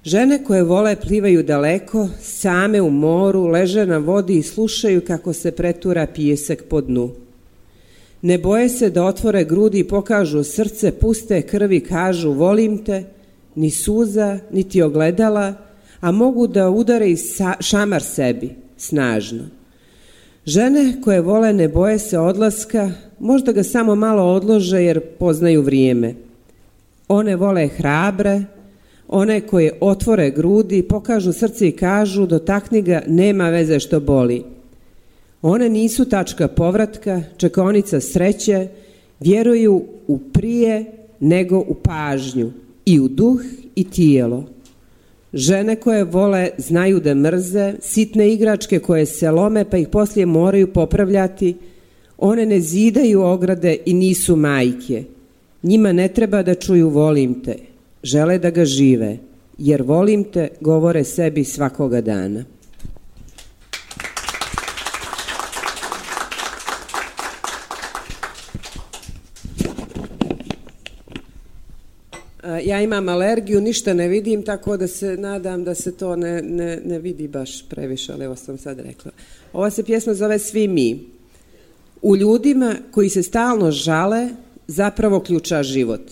Žene koje vole plivaju daleko, same u moru, leže na vodi i slušaju kako se pretura pijesak po dnu. Ne boje se da otvore grudi i pokažu srce, puste krvi, kažu volim te, ni suza, niti ogledala, a mogu da udare i šamar sebi, snažno. Žene koje vole ne boje se odlaska, možda ga samo malo odlože jer poznaju vrijeme. One vole hrabre, one koje otvore grudi, pokažu srce i kažu dotakni ga, nema veze što boli. One nisu tačka povratka, čekaonica sreće, vjeruju u prije nego u pažnju, i u duh i tijelo. Žene koje vole znaju da mrze, sitne igračke koje se lome pa ih poslije moraju popravljati, one ne zidaju ograde i nisu majke. Njima ne treba da čuju volim te, žele da ga žive, jer volim te govore sebi svakoga dana. Ja imam alergiju, ništa ne vidim, tako da se nadam da se to ne, ne, ne vidi baš previše, ali evo sam sad rekla. Ova se pjesma zove Svi mi. U ljudima koji se stalno žale zapravo ključa život.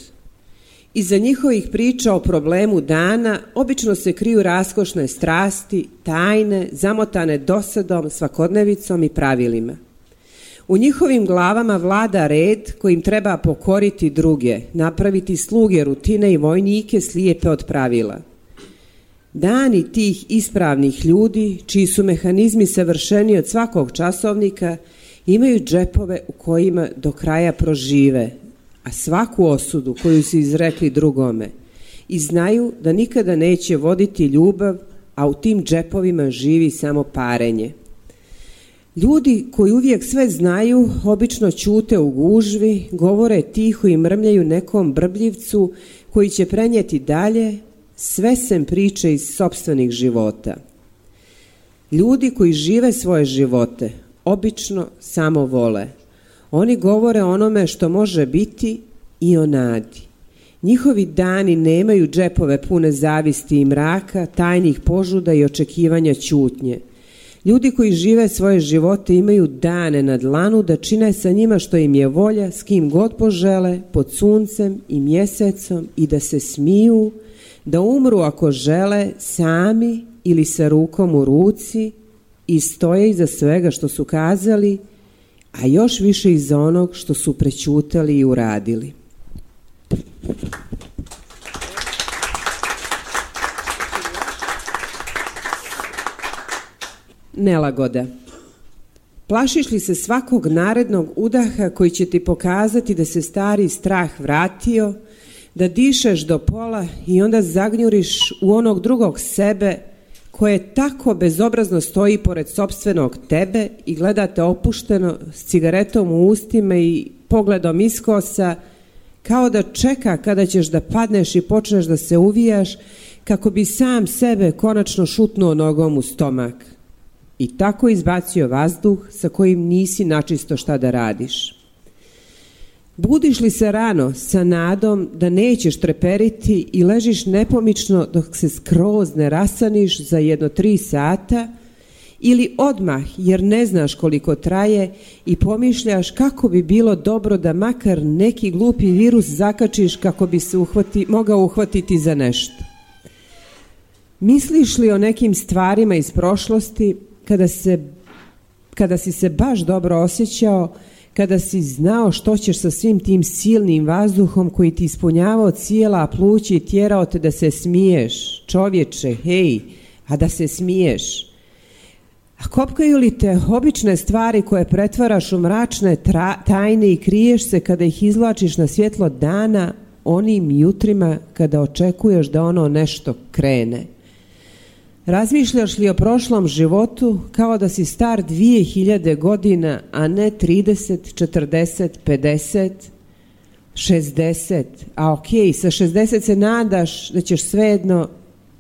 Iza njihovih priča o problemu dana obično se kriju raskošne strasti, tajne, zamotane dosadom, svakodnevicom i pravilima. U njihovim glavama vlada red kojim treba pokoriti druge, napraviti sluge, rutine i vojnike slijepe od pravila. Dani tih ispravnih ljudi, čiji su mehanizmi savršeni od svakog časovnika, imaju džepove u kojima do kraja prožive, a svaku osudu koju su izrekli drugome i znaju da nikada neće voditi ljubav, a u tim džepovima živi samo parenje. Ljudi koji uvijek sve znaju, obično ćute u gužvi, govore tiho i mrmljaju nekom brbljivcu koji će prenijeti dalje sve sem priče iz sobstvenih života. Ljudi koji žive svoje živote, obično samo vole. Oni govore onome što može biti i o nadi. Njihovi dani nemaju džepove pune zavisti i mraka, tajnih požuda i očekivanja ćutnje. Ljudi koji žive svoje živote imaju dane na dlanu da čine sa njima što im je volja, s kim god požele, pod suncem i mjesecom i da se smiju, da umru ako žele sami ili sa rukom u ruci i stoje iza svega što su kazali, a još više iza onog što su prećutali i uradili. Nelagoda. Plašiš li se svakog narednog udaha koji će ti pokazati da se stari strah vratio, da dišeš do pola i onda zagnjuriš u onog drugog sebe koje tako bezobrazno stoji pored sobstvenog tebe i gledate opušteno s cigaretom u ustima i pogledom iskosa, kao da čeka kada ćeš da padneš i počneš da se uvijaš kako bi sam sebe konačno šutnuo nogom u stomak i tako izbacio vazduh sa kojim nisi načisto šta da radiš. Budiš li se rano sa nadom da nećeš treperiti i ležiš nepomično dok se skroz ne rasaniš za jedno tri sata ili odmah jer ne znaš koliko traje i pomišljaš kako bi bilo dobro da makar neki glupi virus zakačiš kako bi se uhvati, mogao uhvatiti za nešto. Misliš li o nekim stvarima iz prošlosti kada, se, kada si se baš dobro osjećao, kada si znao što ćeš sa svim tim silnim vazduhom koji ti ispunjavao cijela pluća i tjerao te da se smiješ, čovječe, hej, a da se smiješ. A kopkaju li te obične stvari koje pretvaraš u mračne tra- tajne i kriješ se kada ih izvlačiš na svjetlo dana onim jutrima kada očekuješ da ono nešto krene? Razmišljaš li o prošlom životu kao da si star 2000 godina, a ne 30, 40, 50, 60? A okej, sa 60 se nadaš da ćeš svejedno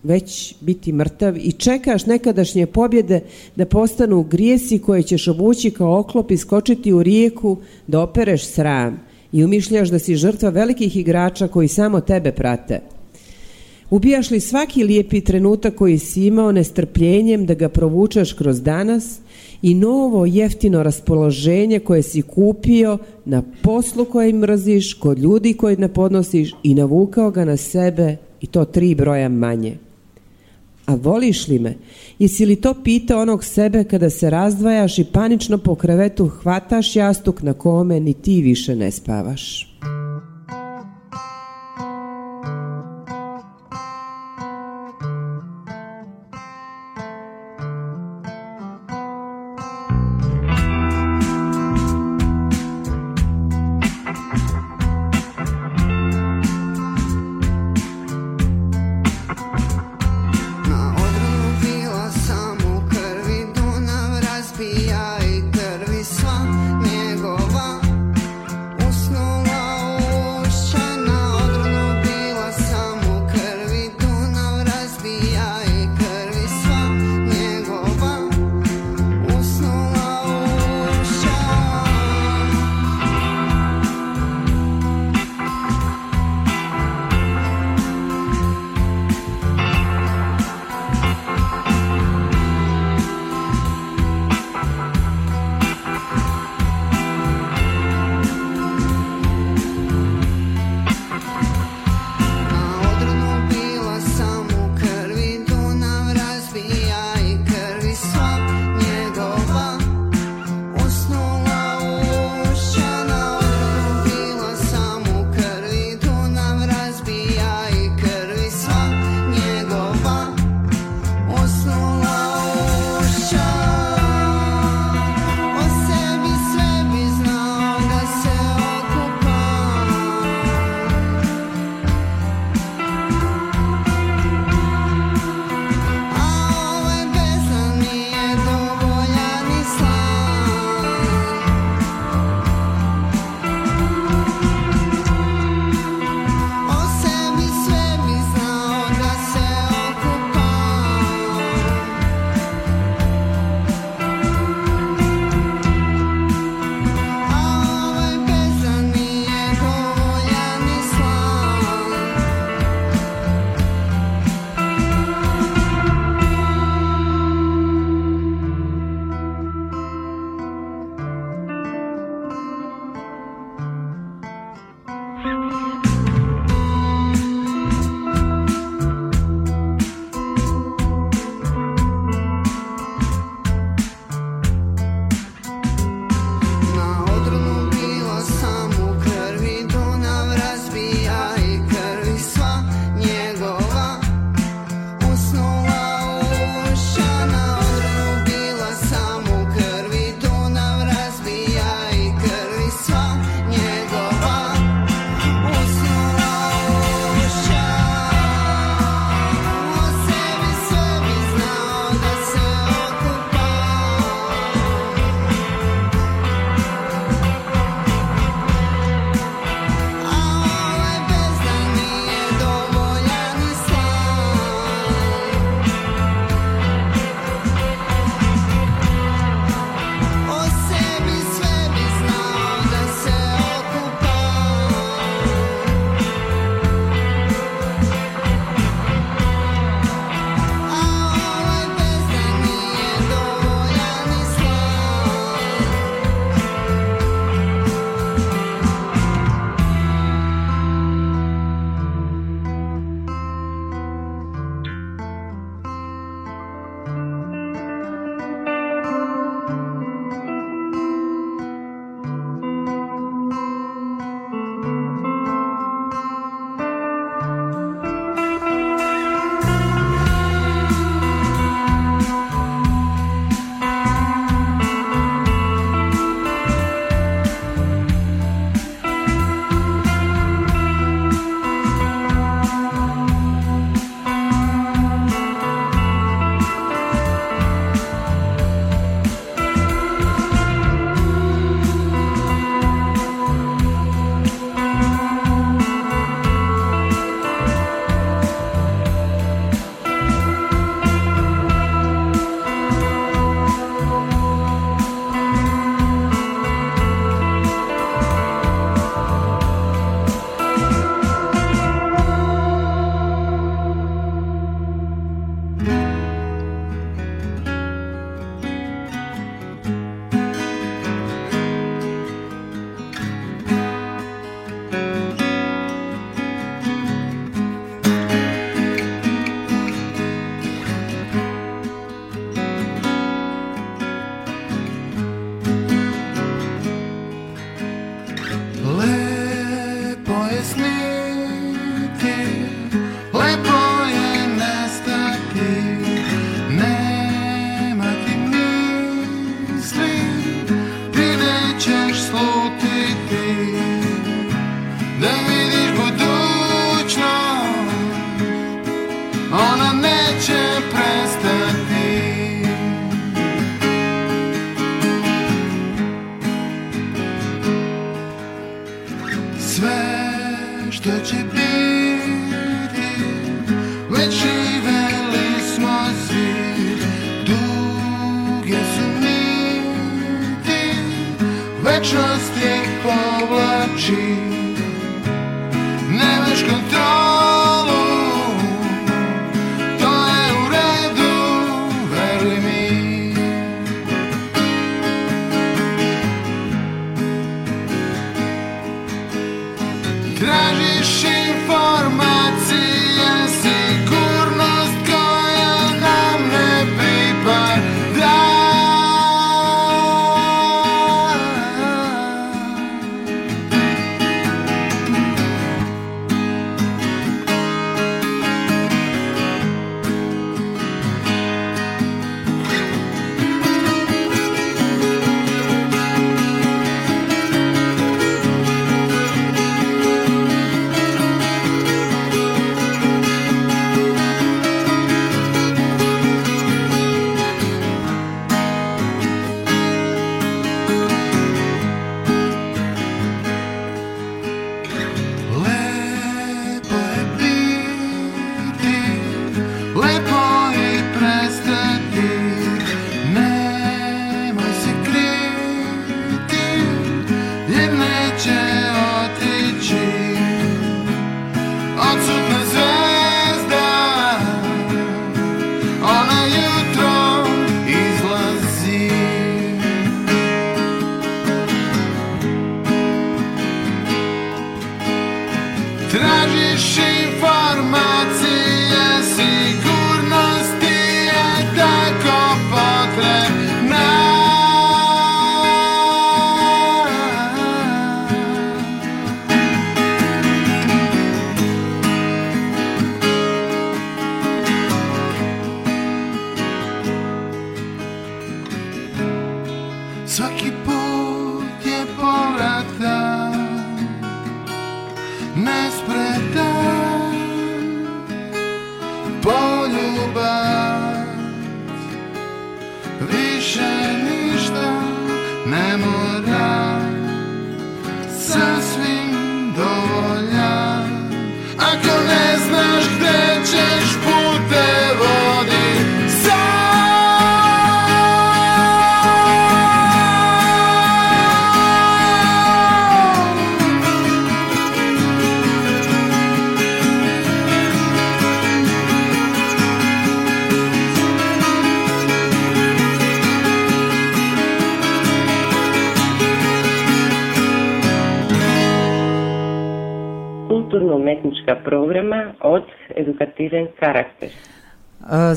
već biti mrtav i čekaš nekadašnje pobjede da postanu grijesi koje ćeš obući kao oklop i skočiti u rijeku da opereš sram i umišljaš da si žrtva velikih igrača koji samo tebe prate. Ubijaš li svaki lijepi trenutak koji si imao nestrpljenjem da ga provučeš kroz danas i novo jeftino raspoloženje koje si kupio na poslu koje mrziš, kod ljudi koje ne podnosiš i navukao ga na sebe i to tri broja manje. A voliš li me? Jesi li to pitao onog sebe kada se razdvajaš i panično po krevetu hvataš jastuk na kome ni ti više ne spavaš?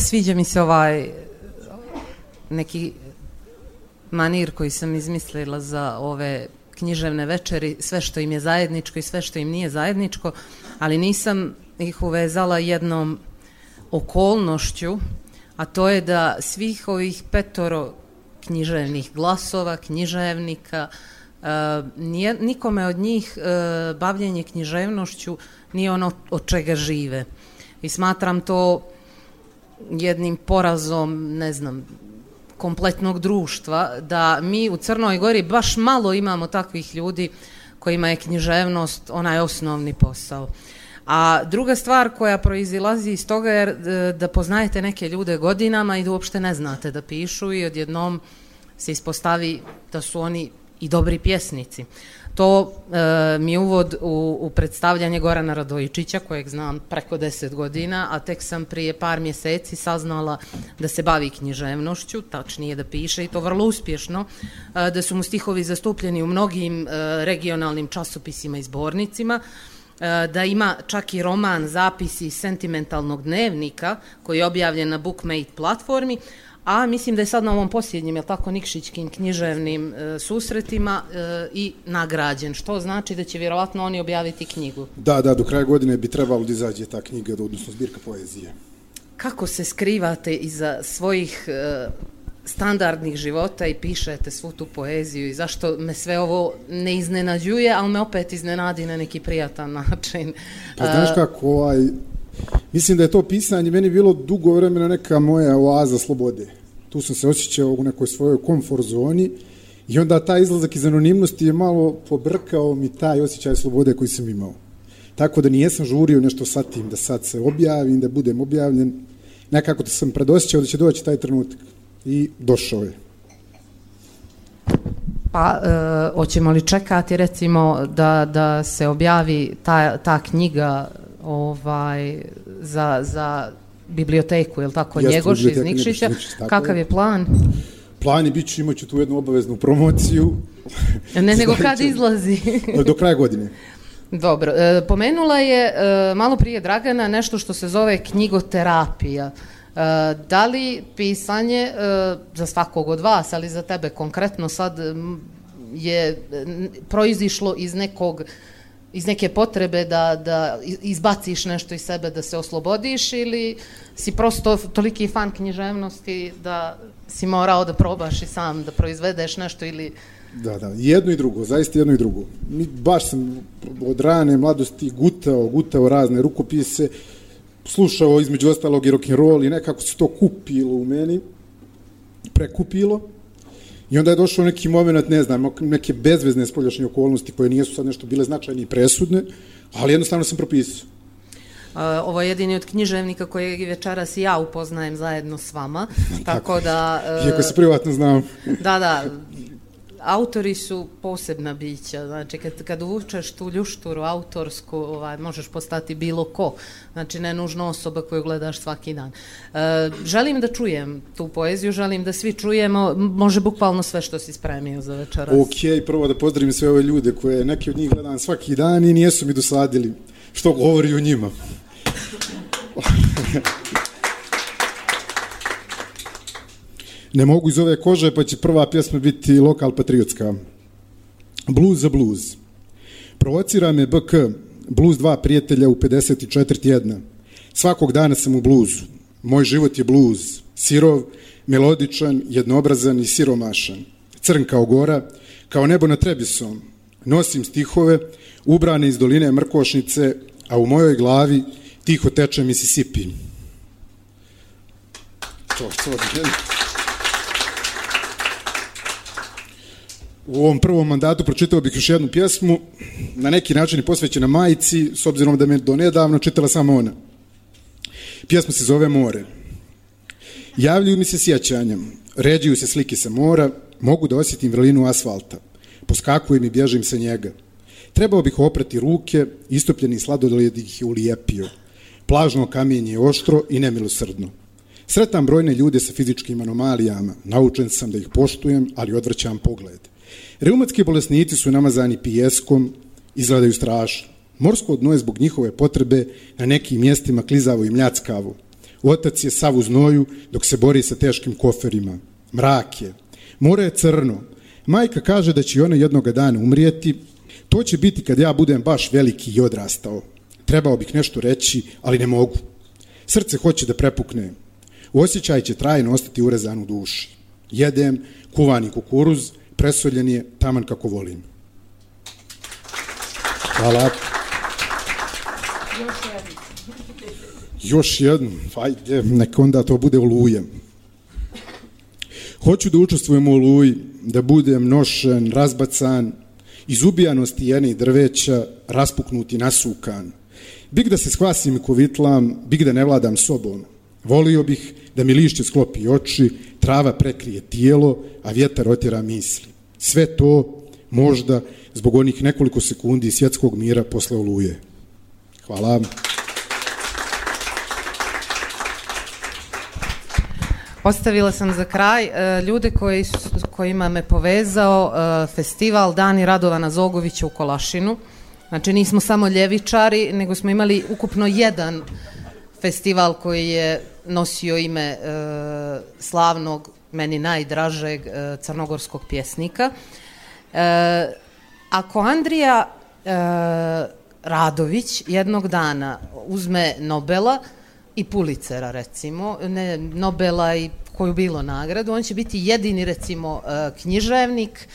Sviđa mi se ovaj neki manir koji sam izmislila za ove književne večeri, sve što im je zajedničko i sve što im nije zajedničko, ali nisam ih uvezala jednom okolnošću, a to je da svih ovih petoro književnih glasova, književnika, e, nije, nikome od njih e, bavljenje književnošću nije ono od čega žive. I smatram to jednim porazom, ne znam, kompletnog društva, da mi u Crnoj Gori baš malo imamo takvih ljudi kojima je književnost onaj osnovni posao. A druga stvar koja proizilazi iz toga je e, da poznajete neke ljude godinama i da uopšte ne znate da pišu i odjednom se ispostavi da su oni i dobri pjesnici. To e, mi uvod u, u predstavljanje Gorana Radojičića, kojeg znam preko deset godina, a tek sam prije par mjeseci saznala da se bavi književnošću, tačnije da piše i to vrlo uspješno, e, da su mu stihovi zastupljeni u mnogim e, regionalnim časopisima i zbornicima, e, da ima čak i roman zapisi sentimentalnog dnevnika koji je objavljen na Bookmate platformi, a mislim da je sad na ovom posljednjim, jel tako, Nikšićkim književnim e, susretima e, i nagrađen, što znači da će vjerovatno oni objaviti knjigu. Da, da, do kraja godine bi trebalo da izađe ta knjiga, odnosno zbirka poezije. Kako se skrivate iza svojih e, standardnih života i pišete svu tu poeziju i zašto me sve ovo ne iznenađuje, ali me opet iznenadi na neki prijatan način. Pa znaš E, kako, ovaj, mislim da je to pisanje meni bilo dugo vremena neka moja oaza slobode. Tu sam se osjećao u nekoj svojoj komfort zoni i onda taj izlazak iz anonimnosti je malo pobrkao mi taj osjećaj slobode koji sam imao. Tako da nijesam žurio nešto sa tim, da sad se objavim, da budem objavljen. Nekako da sam predosjećao da će doći taj trenutak. I došao je. Pa, e, hoćemo li čekati recimo da, da se objavi ta, ta knjiga ovaj, za, za biblioteku, je li tako, Jeste, Njegoš iz Nikšića? Nikšić, Kakav je. plan? Plan je bit ću, tu jednu obaveznu promociju. Ne, nego Znači, kad izlazi? Do kraja godine. Dobro, e, pomenula je e, malo prije Dragana nešto što se zove knjigoterapija. E, da li pisanje e, za svakog od vas, ali za tebe konkretno sad je proizišlo iz nekog iz neke potrebe da, da izbaciš nešto iz sebe, da se oslobodiš ili si prosto toliki fan književnosti da si morao da probaš i sam, da proizvedeš nešto ili Da, da, jedno i drugo, zaista jedno i drugo. Mi, baš sam od rane mladosti gutao, gutao razne rukopise, slušao između ostalog i rock'n'roll i nekako se to kupilo u meni, prekupilo. I onda je došao neki moment, ne znam, neke bezvezne spoljašnje okolnosti koje nisu sad nešto bile značajne i presudne, ali jednostavno sam propisao. Ovo je jedini od književnika kojeg večeras i ja upoznajem zajedno s vama, tako da... uh, Iako se privatno znam. Da, da, autori su posebna bića, znači kad, kad uvučeš tu ljušturu autorsku, ovaj, možeš postati bilo ko, znači ne nužno osoba koju gledaš svaki dan. E, želim da čujem tu poeziju, želim da svi čujemo, može bukvalno sve što si spremio za večeras. Ok, prvo da pozdravim sve ove ljude koje neki od njih gledam svaki dan i nijesu mi dosadili što govori o njima. Ne mogu iz ove kože, pa će prva pjesma biti lokal patriotska. Blues za blues. Provocira me BK, blues dva prijatelja u 54 tjedna. Svakog dana sam u bluzu. Moj život je bluz. Sirov, melodičan, jednobrazan i siromašan. Crn kao gora, kao nebo na trebisom. Nosim stihove, ubrane iz doline Mrkošnice, a u mojoj glavi tiho teče Mississippi. To, to, U ovom prvom mandatu pročitao bih još jednu pjesmu, na neki način je posvećena majici, s obzirom da me do nedavno čitala samo ona. Pjesma se zove More. Javljaju mi se sjećanja, ređuju se slike sa mora, mogu da osjetim vrlinu asfalta. Poskakujem i bježim sa njega. Trebao bih oprati ruke, istopljeni sladoled ih je ulijepio. Plažno kamenje je oštro i nemilosrdno. Sretam brojne ljude sa fizičkim anomalijama, naučen sam da ih poštujem, ali odvrćam pogled. Reumatski bolesnici su namazani pijeskom, izgledaju strašno. Morsko dno je zbog njihove potrebe na nekim mjestima klizavo i mljackavo. Otac je sav u znoju dok se bori sa teškim koferima. Mrak je. More je crno. Majka kaže da će ona jednoga dana umrijeti. To će biti kad ja budem baš veliki i odrastao. Trebao bih nešto reći, ali ne mogu. Srce hoće da prepukne. Osjećaj će trajno ostati urezan u duši. Jedem kuvani kukuruz, presoljen je taman kako volim. Hvala. Još jednu. Ajde, neka onda to bude olujem. Hoću da učestvujem u oluji, da budem nošen, razbacan, iz ubijanosti jene i drveća, raspuknuti, nasukan. Bih da se skvasim i kovitlam, bih da ne vladam sobom. Volio bih da mi lišće sklopi oči, trava prekrije tijelo, a vjetar otjera misli. Sve to možda zbog onih nekoliko sekundi svjetskog mira posle oluje. Hvala. Ostavila sam za kraj e, ljude koji kojima me povezao e, festival Dani Radovana Zogovića u Kolašinu. Znači nismo samo ljevičari, nego smo imali ukupno jedan festival koji je nosio ime e, slavnog, meni najdražeg e, crnogorskog pjesnika. E, ako Andrija e, Radović jednog dana uzme Nobela i Pulicera recimo, ne Nobela i koju bilo nagradu, on će biti jedini recimo e, književnik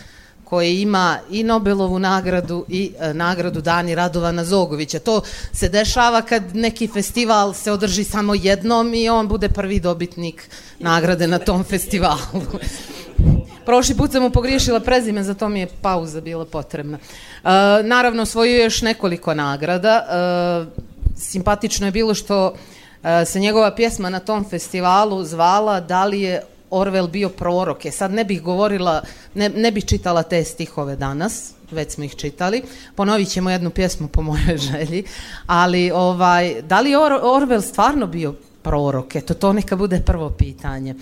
koji ima i Nobelovu nagradu i e, nagradu Dani Radovana Zogovića. To se dešava kad neki festival se održi samo jednom i on bude prvi dobitnik nagrade na tom festivalu. Prošli put sam mu pogriješila prezime, zato mi je pauza bila potrebna. E, naravno, osvojio je još nekoliko nagrada. E, simpatično je bilo što e, se njegova pjesma na tom festivalu zvala Da li je Orwell bio prorok. E sad ne bih govorila, ne, ne bih čitala te stihove danas, već smo ih čitali. Ponovit ćemo jednu pjesmu po mojoj želji, ali ovaj, da li je Or Orwell stvarno bio prorok? Eto, to neka bude prvo pitanje.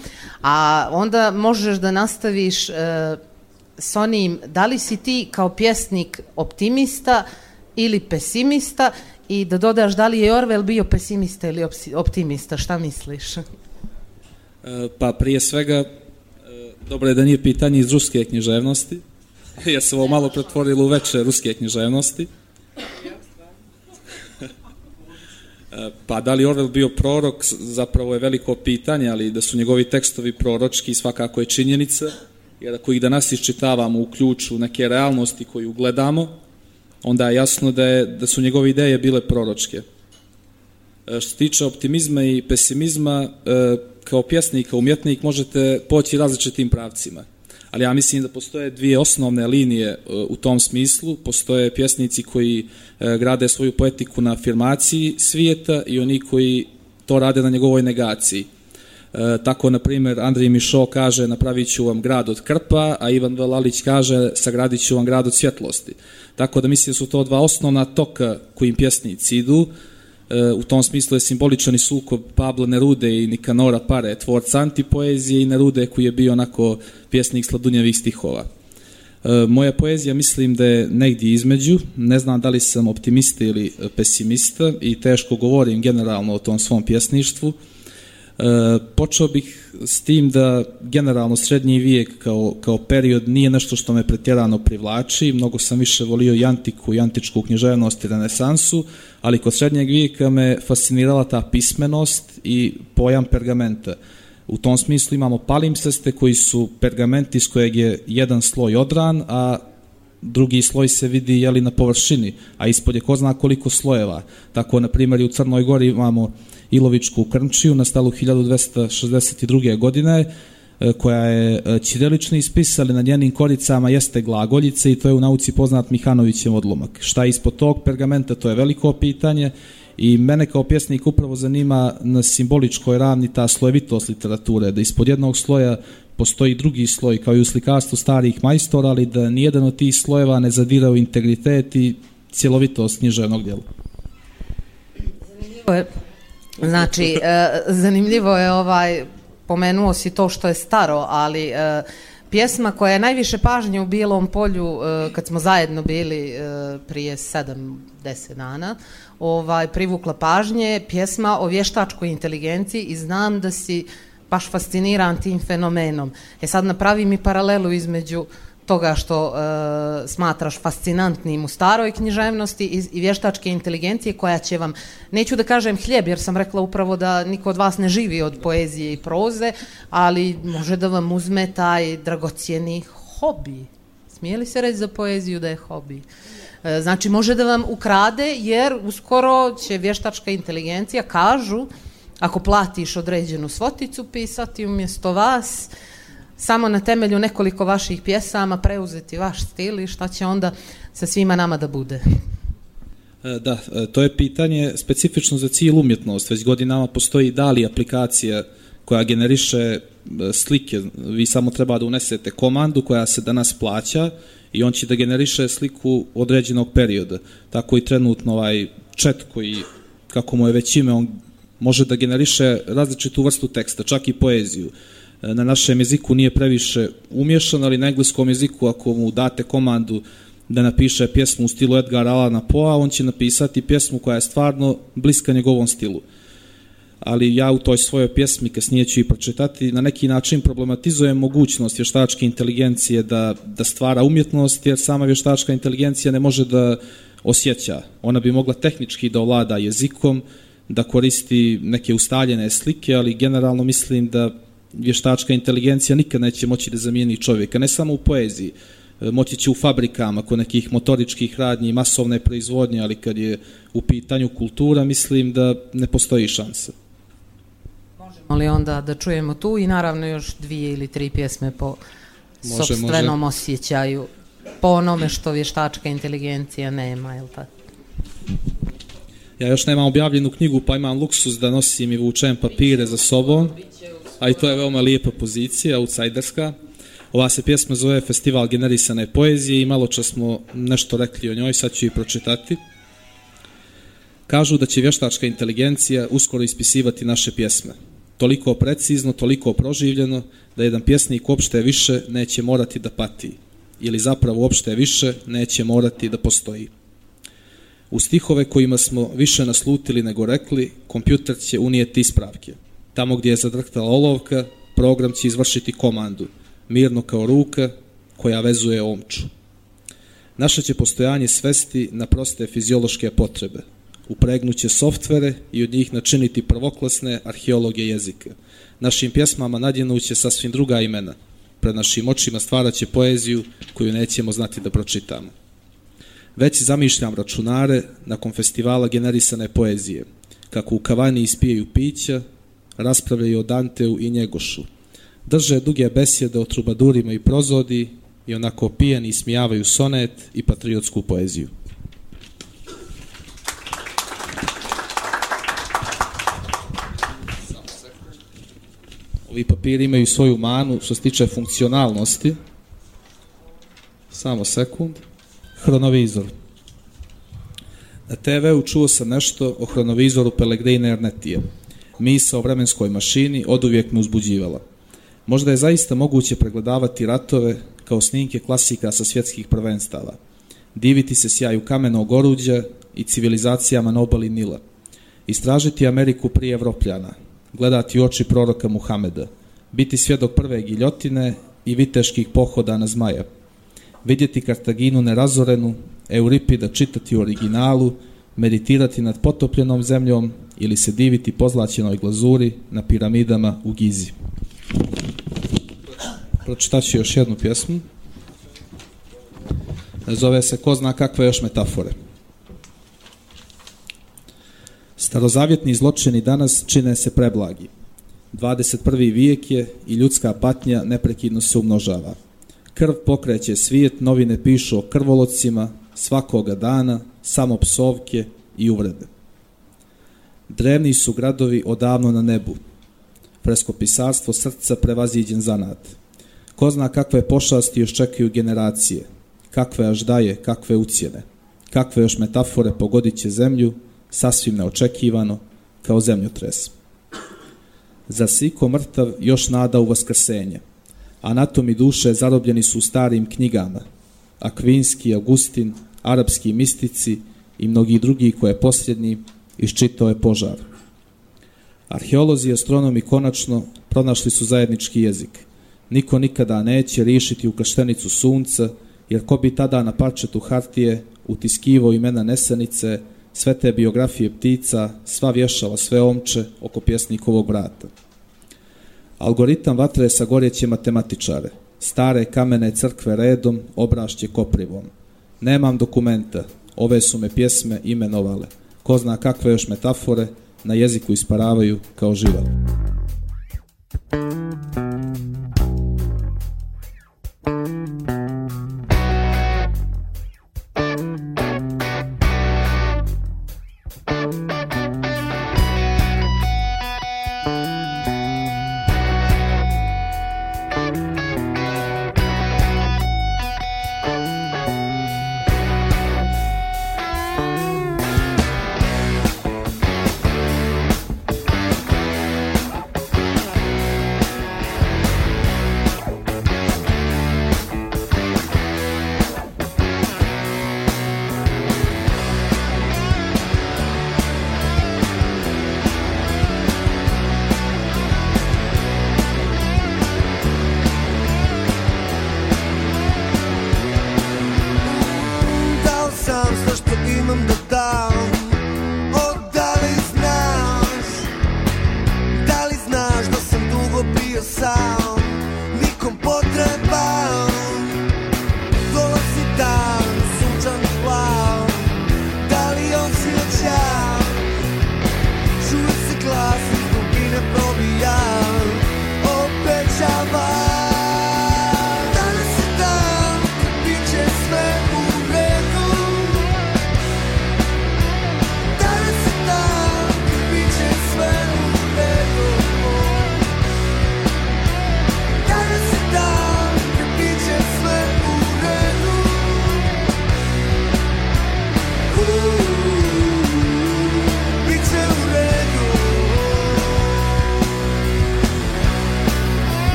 A onda možeš da nastaviš e, s onim, da li si ti kao pjesnik optimista ili pesimista i da dodaš da li je Orwell bio pesimista ili optimista, šta misliš? E, Pa prije svega, e, dobro je da nije pitanje iz ruske književnosti, jer se ovo malo pretvorilo u veće ruske književnosti. E, Pa da li Orwell bio prorok, zapravo je veliko pitanje, ali da su njegovi tekstovi proročki svakako je činjenica, jer ako ih danas iščitavamo u ključu neke realnosti koju gledamo, onda je jasno da, je, da su njegove ideje bile proročke. Što se tiče optimizma i pesimizma, kao pjesnik, kao umjetnik možete poći različitim pravcima. Ali ja mislim da postoje dvije osnovne linije e, u tom smislu. Postoje pjesnici koji e, grade svoju poetiku na afirmaciji svijeta i oni koji to rade na njegovoj negaciji. E, tako, na primjer, Andrij Mišo kaže napravit ću vam grad od krpa, a Ivan Velalić kaže sagradit ću vam grad od svjetlosti. Tako da mislim da su to dva osnovna toka kojim pjesnici idu. E, u tom smislu je simboličan i sukob Pablo Nerude i Nikanora Pare, tvorca antipoezije i Nerude koji je bio onako pjesnik sladunjevih stihova. E, moja poezija mislim da je negdje između, ne znam da li sam optimista ili pesimista i teško govorim generalno o tom svom pjesništvu. E, počeo bih s tim da generalno srednji vijek kao, kao period nije nešto što me pretjerano privlači, mnogo sam više volio i antiku i antičku književnost i renesansu, ali kod srednjeg vijeka me fascinirala ta pismenost i pojam pergamenta. U tom smislu imamo palimpseste koji su pergamenti iz kojeg je jedan sloj odran, a drugi sloj se vidi jeli na površini, a ispod je ko zna koliko slojeva. Tako, na primjer, u Crnoj Gori imamo Ilovičku krmčiju na stalu 1262. godine, e, koja je e, ćirilično ispisali na njenim koricama jeste glagoljice i to je u nauci poznat Mihanovićev odlomak. Šta je ispod tog pergamenta, to je veliko pitanje i mene kao pjesnik upravo zanima na simboličkoj ravni ta slojevitost literature, da ispod jednog sloja postoji drugi sloj kao i u slikarstvu starih majstora, ali da nijedan od tih slojeva ne zadira u integritet i cjelovitost književnog djela. Zanimljivo je, Znači, e, zanimljivo je ovaj, pomenuo si to što je staro, ali e, pjesma koja je najviše pažnje u Bilom polju e, kad smo zajedno bili e, prije 7-10 dana, ovaj, privukla pažnje, je pjesma o vještačkoj inteligenciji i znam da si baš fasciniran tim fenomenom. E sad napravi mi paralelu između toga što e, smatraš fascinantnim u staroj književnosti i, i vještačke inteligencije koja će vam, neću da kažem hljeb jer sam rekla upravo da niko od vas ne živi od poezije i proze, ali može da vam uzme taj dragocijeni hobi. Smije li se reći za poeziju da je hobi? E, znači može da vam ukrade jer uskoro će vještačka inteligencija, kažu, ako platiš određenu svoticu pisati umjesto vas, samo na temelju nekoliko vaših pjesama preuzeti vaš stil i šta će onda sa svima nama da bude. E, Da, e, to je pitanje specifično za cijelu umjetnost. Već godinama postoji Dali aplikacija koja generiše e, slike. Vi samo treba da unesete komandu koja se danas plaća i on će da generiše sliku određenog perioda. Tako i trenutno ovaj chat koji, kako mu je već ime, on može da generiše različitu vrstu teksta, čak i poeziju. E, Na našem jeziku nije previše umješan, ali na engleskom jeziku ako mu date komandu da napiše pjesmu u stilu Edgar Allana Poa, on će napisati pjesmu koja je stvarno bliska njegovom stilu. ali ja u toj svojoj pjesmi, kasnije ću i pročitati, na neki način problematizujem mogućnost vještačke inteligencije da, da stvara umjetnost, jer sama vještačka inteligencija ne može da osjeća. Ona bi mogla tehnički da ovlada jezikom, da koristi neke ustaljene slike, ali generalno mislim da vještačka inteligencija nikad neće moći da zamijeni čovjeka, ne samo u poeziji, E, moći će u fabrikama, kod nekih motoričkih radnji, masovne proizvodnje, ali kad je u pitanju kultura, mislim da ne postoji šansa. Ali onda da čujemo tu i naravno još dvije ili tri pjesme po Može, sobstvenom osjećaju, po onome što vještačka inteligencija nema, jel tako? Ja još nemam objavljenu knjigu, pa imam luksus da nosim i vučem papire za sobom, a i to je veoma lijepa pozicija, outsiderska. Ova se pjesma zove Festival generisane poezije i malo čas smo nešto rekli o njoj, sad ću i pročitati. Kažu da će vještačka inteligencija uskoro ispisivati naše pjesme. Toliko precizno, toliko proživljeno, da jedan pjesnik uopšte više neće morati da pati. Ili zapravo uopšte više neće morati da postoji. U stihove kojima smo više naslutili nego rekli, kompjuter će unijeti ispravke. Tamo gdje je zadrhtala olovka, program će izvršiti komandu, mirno kao ruka koja vezuje omču. Naše će postojanje svesti na proste fiziološke potrebe. Upregnuće softvere i od njih načiniti prvoklasne arheologe jezika. Našim pjesmama nadjenuće sasvim druga imena. Pred našim očima stvaraće poeziju koju nećemo znati da pročitamo. Već zamišljam računare nakon festivala generisane poezije, kako u kavani ispijaju pića, raspravljaju o Danteu i Njegošu, drže duge besjede o trubadurima i prozodi i onako pijeni ismijavaju sonet i patriotsku poeziju. Ovi papiri imaju svoju manu što se tiče funkcionalnosti. Samo sekund. Hronovizor. Na TV-u čuo sam nešto o hronovizoru Pellegrine Ernetije. Misa o vremenskoj mašini od uvijek me uzbuđivala. Možda je zaista moguće pregledavati ratove kao snimke klasika sa svjetskih prvenstava, diviti se sjaju kamenog oruđa i civilizacijama na obali Nila, istražiti Ameriku prije Evropljana, gledati oči proroka Muhameda, biti svjedok prve giljotine i viteških pohoda na zmaja, vidjeti Kartaginu nerazorenu, Euripida čitati u originalu, meditirati nad potopljenom zemljom ili se diviti pozlaćenoj glazuri na piramidama u Gizi. Pročitat ću još jednu pjesmu. Zove se Ko zna kakve još metafore. Starozavjetni zločini danas čine se preblagi. 21. vijek je i ljudska patnja neprekidno se umnožava. Krv pokreće svijet, novine pišu o krvolocima, svakoga dana, samo psovke i uvrede. Drevni su gradovi odavno na nebu. Freskopisarstvo srca prevaziđen zanat. Ko zna kakve pošasti još čekaju generacije, kakve aždaje, kakve ucijene, kakve još metafore pogodit će zemlju, sasvim neočekivano, kao zemljotres. Za siko mrtav još nada u vaskrsenje, anatomi duše zarobljeni su starim knjigama, Akvinski, Augustin, arapski mistici i mnogi drugi koje posljednji iščitao je požar. Arheolozi i astronomi konačno pronašli su zajednički jezik – niko nikada neće riješiti ukrštenicu sunca, jer ko bi tada na parčetu hartije utiskivo imena nesanice, sve te biografije ptica, sva vješala, sve omče oko pjesnikovog vrata. Algoritam vatre sagorjeće matematičare, stare kamene crkve redom, obrašće koprivom. Nemam dokumenta, ove su me pjesme imenovale, ko zna kakve još metafore na jeziku isparavaju kao žival.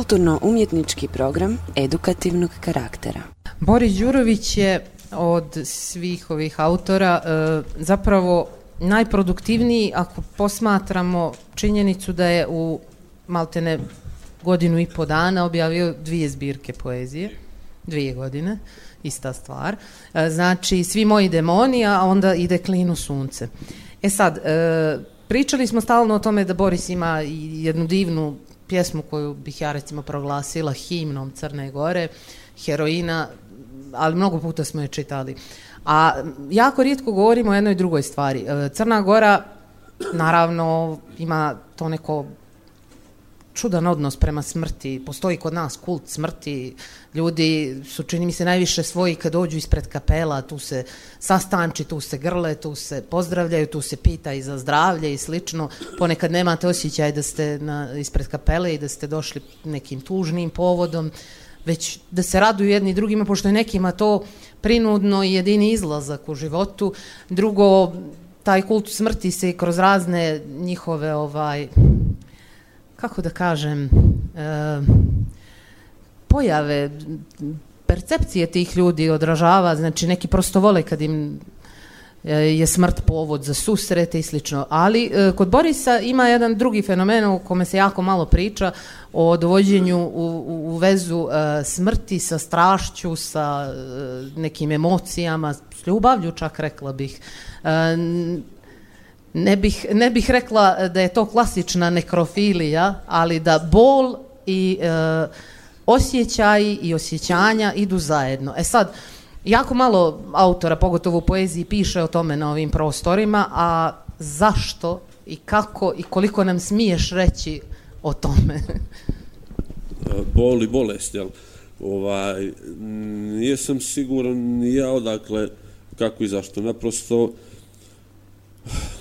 Kulturno-umjetnički program edukativnog karaktera. Boris Đurović je od svih ovih autora e, zapravo najproduktivniji ako posmatramo činjenicu da je u maltene godinu i po dana objavio dvije zbirke poezije, dvije godine, ista stvar. E, znači, svi moji demoni, a onda ide klinu sunce. E sad, e, pričali smo stalno o tome da Boris ima jednu divnu pjesmu koju bih ja recimo proglasila himnom Crne Gore, heroina, ali mnogo puta smo je čitali. A jako rijetko govorimo o jednoj drugoj stvari. E, Crna Gora naravno ima to neko čudan odnos prema smrti. Postoji kod nas kult smrti. Ljudi su, čini mi se, najviše svoji kad dođu ispred kapela, tu se sastanči, tu se grle, tu se pozdravljaju, tu se pita i za zdravlje i slično. Ponekad nemate osjećaj da ste na, ispred kapele i da ste došli nekim tužnim povodom, već da se raduju jedni drugima, pošto je nekima to prinudno i jedini izlazak u životu. Drugo, taj kult smrti se kroz razne njihove ovaj kako da kažem, e, pojave, percepcije tih ljudi odražava, znači neki prosto vole kad im e, je smrt povod za susrete i slično. Ali e, kod Borisa ima jedan drugi fenomen o kome se jako malo priča, o dovođenju u, u, vezu e, smrti sa strašću, sa nekim emocijama, s ljubavlju čak rekla bih. Ne bih, ne bih rekla da je to klasična nekrofilija, ali da bol i e, osjećaji i osjećanja idu zajedno. E sad, jako malo autora, pogotovo u poeziji, piše o tome na ovim prostorima, a zašto i kako i koliko nam smiješ reći o tome? bol i bolest, jel? Ovaj, nisam siguran ja odakle, kako i zašto. Naprosto,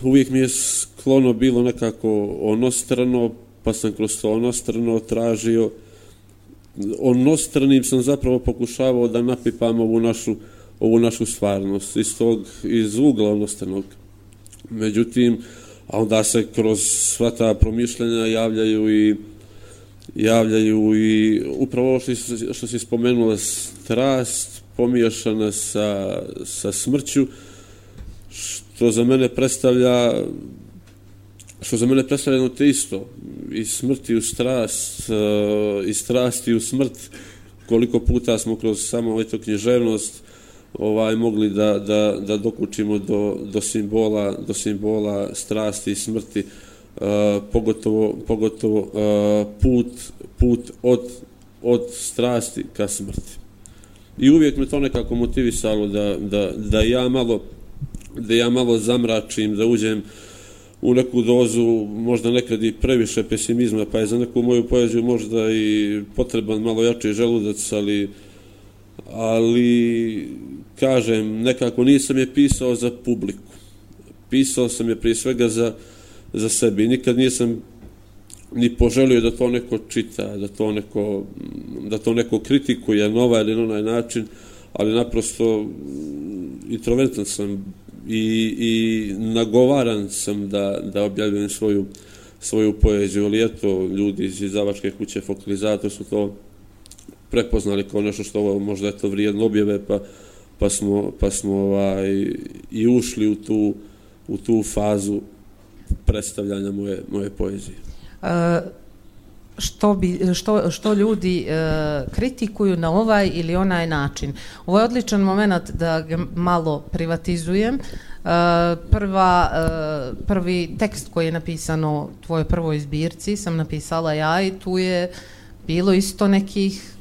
uvijek mi je sklono bilo nekako onostrano, pa sam kroz to onostrano tražio onostranim sam zapravo pokušavao da napipam ovu našu, ovu našu stvarnost iz tog, iz ugla onostranog. Međutim, a onda se kroz sva ta promišljanja javljaju i javljaju i upravo ovo što, što si spomenula strast pomiješana sa, sa smrću što za mene predstavlja što za mene predstavlja jedno te isto i smrt i u strast e, i strast i u smrt koliko puta smo kroz samo eto književnost ovaj mogli da, da, da dokučimo do, do simbola do simbola strasti i smrti Uh, pogotovo, pogotovo uh, put, put od, od strasti ka smrti. I uvijek me to nekako motivisalo da, da, da ja malo da ja malo zamračim, da uđem u neku dozu, možda nekad i previše pesimizma, pa je za neku moju poeziju možda i potreban malo jači želudac, ali ali kažem, nekako nisam je pisao za publiku. Pisao sam je prije svega za, za sebe nikad nisam ni poželio da to neko čita, da to neko, da to neko kritikuje na ovaj ili na onaj način, ali naprosto mm, introvertan sam i, i nagovaran sam da, da objavljujem svoju, svoju poeziju, ali eto, ljudi iz izdavačke kuće Fokalizator su to prepoznali kao nešto što ovo možda je to vrijedno objave, pa, pa smo, pa smo ovaj, i ušli u tu, u tu fazu predstavljanja moje, moje poezije. Što, bi, što, što ljudi e, kritikuju na ovaj ili onaj način. Ovo je odličan moment da ga malo privatizujem. E, prva, e, prvi tekst koji je napisano u tvojoj prvoj zbirci sam napisala ja i tu je bilo isto nekih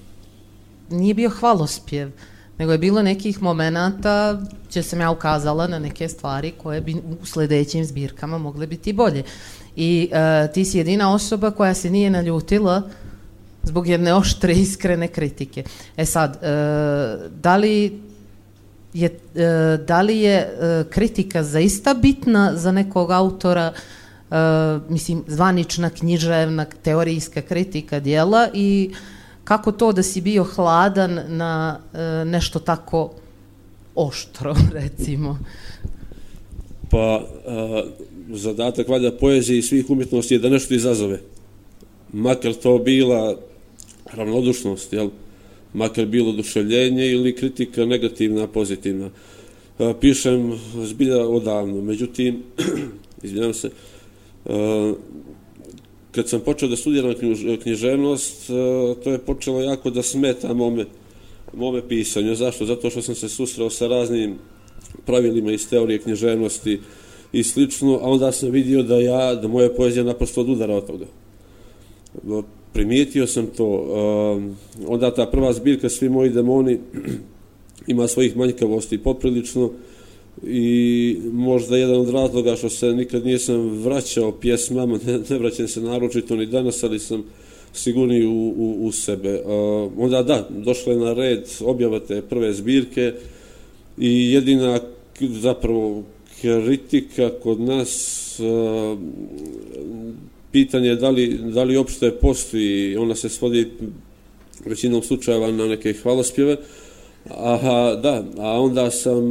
nije bio hvalospjev, nego je bilo nekih momenata gdje sam ja ukazala na neke stvari koje bi u sledećim zbirkama mogle biti bolje. I e, ti si jedina osoba koja se nije naljutila zbog jedne oštre, iskrene kritike. E sad, e, da li je, e, da li je kritika zaista bitna za nekog autora, mislim, zvanična, književna, teorijska kritika dijela i kako to da si bio hladan na nešto tako oštro, recimo? Pa, zadatak valjda poezije i svih umjetnosti je da nešto izazove. Makar to bila ravnodušnost, jel? Makar bilo oduševljenje ili kritika negativna, pozitivna. A, pišem zbilja odavno, međutim, izvinjam se, a, kad sam počeo da studiram knjiž- književnost, a, to je počelo jako da smeta mome, mome pisanju. Zašto? Zato što sam se susreo sa raznim pravilima iz teorije književnosti i slično, a onda sam vidio da ja, da moja poezija naprosto odudara od toga. Primijetio sam to. Um, onda ta prva zbirka Svi moji demoni ima svojih manjkavosti poprilično i možda jedan od razloga što se nikad nisam vraćao pjesmama, ne, ne vraćam se naročito ni danas, ali sam sigurniji u, u, u sebe. Uh, onda da, došla je na red objava te prve zbirke i jedina zapravo kritika kod nas pitanje je da li, da li uopšte postoji, ona se svodi većinom slučajeva na neke hvalospjeve, Aha, da, a onda sam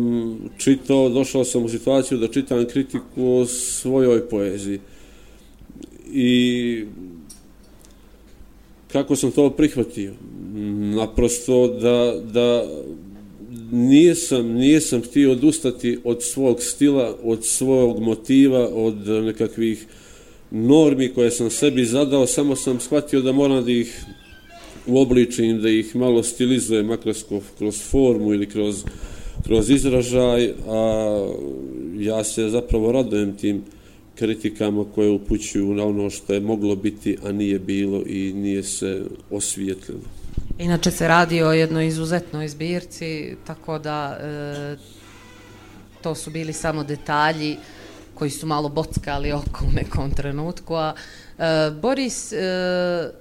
čitao, došao sam u situaciju da čitam kritiku o svojoj poeziji. I kako sam to prihvatio? Naprosto da, da, nisam, nisam htio odustati od svog stila, od svog motiva, od nekakvih normi koje sam sebi zadao, samo sam shvatio da moram da ih uobličim, da ih malo stilizujem, makar kroz, formu ili kroz, kroz izražaj, a ja se zapravo radujem tim kritikama koje upućuju na ono što je moglo biti, a nije bilo i nije se osvijetlilo. Inače se radi o jednoj izuzetnoj zbirci, tako da e, to su bili samo detalji koji su malo bockali oko u nekom trenutku, a e, Boris e,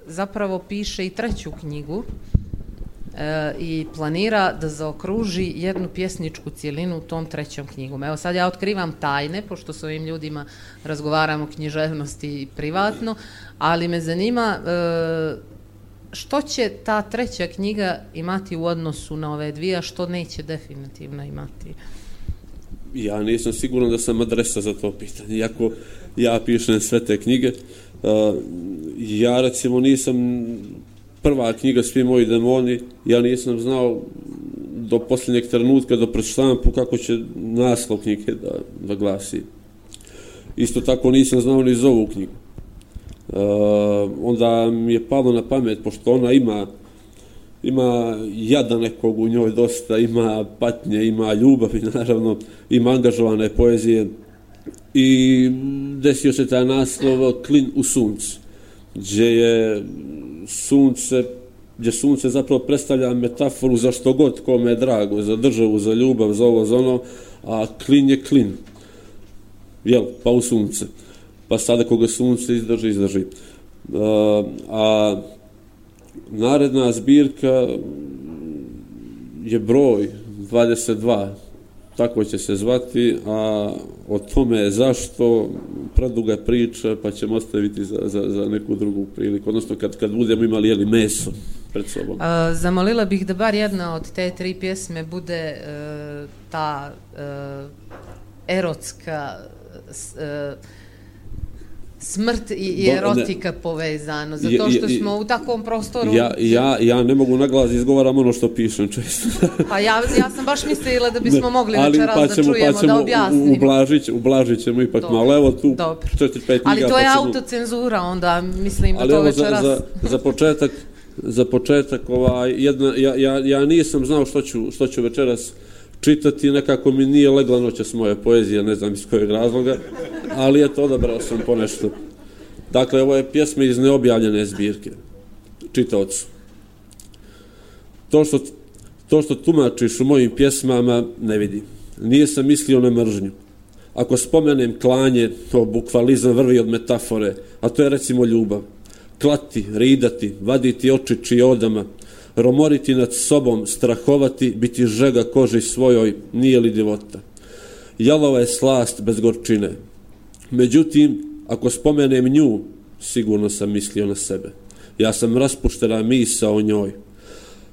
zapravo piše i treću knjigu e, i planira da zaokruži jednu pjesničku cijelinu u tom trećom knjigom. Evo sad ja otkrivam tajne, pošto s ovim ljudima razgovaramo o književnosti privatno, ali me zanima e, što će ta treća knjiga imati u odnosu na ove dvije, a što neće definitivno imati? Ja nisam siguran da sam adresa za to pitanje, iako ja pišem sve te knjige. Uh, ja recimo nisam prva knjiga Svi moji demoni, ja nisam znao do posljednjeg trenutka da preštampu kako će naslov knjige da, da glasi. Isto tako nisam znao ni za ovu knjigu. Uh, onda mi je palo na pamet, pošto ona ima ima jada nekog u njoj dosta, ima patnje, ima ljubav i naravno ima angažovane poezije i desio se taj naslov Klin u suncu, gdje je sunce gdje sunce zapravo predstavlja metaforu za što god kome je drago, za državu, za ljubav, za ovo, za ono, a klin je klin. Jel, pa u sunce. Pa sada koga sunce izdrži, izdrži. A, a naredna zbirka je broj 22, tako će se zvati, a o tome zašto preduga priča, pa ćemo ostaviti za, za, za neku drugu priliku, odnosno kad, kad budemo imali jeli meso pred sobom. A, zamolila bih da bar jedna od te tri pjesme bude e, ta e, erotska e, smrt i, erotika povezano, zato što smo u takvom prostoru... Ja, ja, ja ne mogu na glas izgovaram ono što pišem često. Pa ja, ja sam baš mislila da bismo mogli ali večeras pa da ćemo, čujemo, pa ćemo da objasnimo. ublažit, ublažit ćemo ipak Dobro. malo. Evo tu Dobro. četiri, pet Ali knjiga. to je pa ćemo- autocenzura, onda mislim da Ali to evo za, večeras... za, za početak, za početak ovaj, jedna, ja, ja, ja nisam znao što ću, što ću večeras čitati, nekako mi nije legla noćas moje poezije, ne znam iz kojeg razloga, ali eto, odabrao sam ponešto. Dakle, ovo je pjesma iz neobjavljene zbirke, čitaocu. To što, to što tumačiš u mojim pjesmama ne vidim. Nije sam mislio na mržnju. Ako spomenem klanje, to bukvalizam vrvi od metafore, a to je recimo ljubav. Klati, ridati, vaditi oči čiodama, romoriti nad sobom, strahovati, biti žega koži svojoj, nije li divota. Jalova je slast bez gorčine. Međutim, ako spomenem nju, sigurno sam mislio na sebe. Ja sam raspuštena misa o njoj.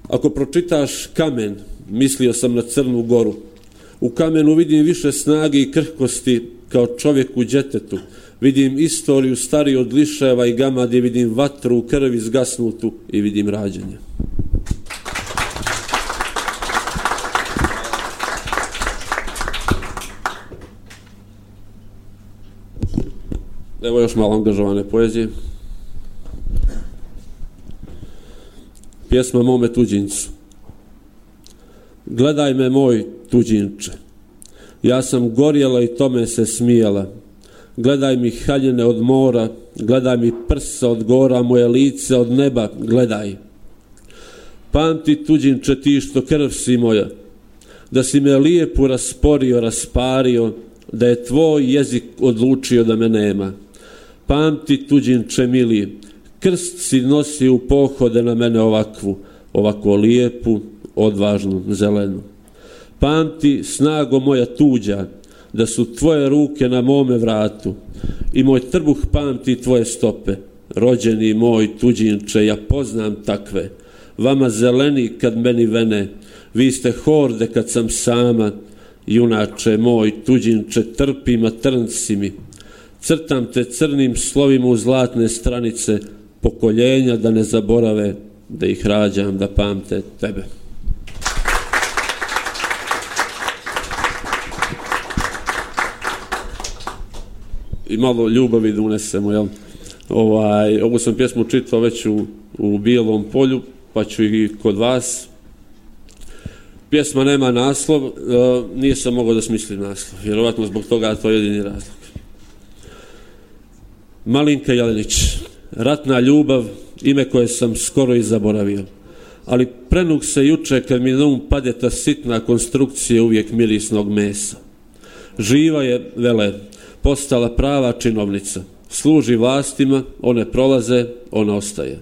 Ako pročitaš kamen, mislio sam na Crnu goru. U kamenu vidim više snage i krhkosti kao čovjek u djetetu. Vidim istoriju stariju od liševa i gamadi, vidim vatru u krvi zgasnutu i vidim rađanje. Evo još malo angažovane poezije. Pjesma mome tuđincu. Gledaj me moj tuđinče. Ja sam gorjela i tome se smijela. Gledaj mi haljene od mora, gledaj mi prsa od gora, moje lice od neba, gledaj. Pamti tuđinče ti što krv si moja, da si me lijepo rasporio, raspario, da je tvoj jezik odlučio da me nema. Pamti tuđinče mili, krst si nosi u pohode na mene ovakvu, ovako lijepu, odvažnu, zelenu. Pamti, snago moja tuđa, da su tvoje ruke na mome vratu i moj trbuh pamti tvoje stope. Rođeni moj tuđinče, ja poznam takve. Vama zeleni kad meni vene, vi ste horde kad sam sama, junače moj tuđinče, trpima trnci mi crtam te crnim slovima u zlatne stranice pokoljenja da ne zaborave da ih rađam, da pamte tebe. I malo ljubavi da unesemo, jel? Ovaj, ovu sam pjesmu čitao već u, u Bijelom polju, pa ću i kod vas. Pjesma nema naslov, e, nisam mogao da smislim naslov, vjerovatno zbog toga to je jedini razlog. Malinka Jelenić, ratna ljubav, ime koje sam skoro i zaboravio. Ali prenuk se juče kad mi na um pade ta sitna konstrukcija uvijek mirisnog mesa. Živa je, vele, postala prava činovnica. Služi vlastima, one prolaze, ona ostaje.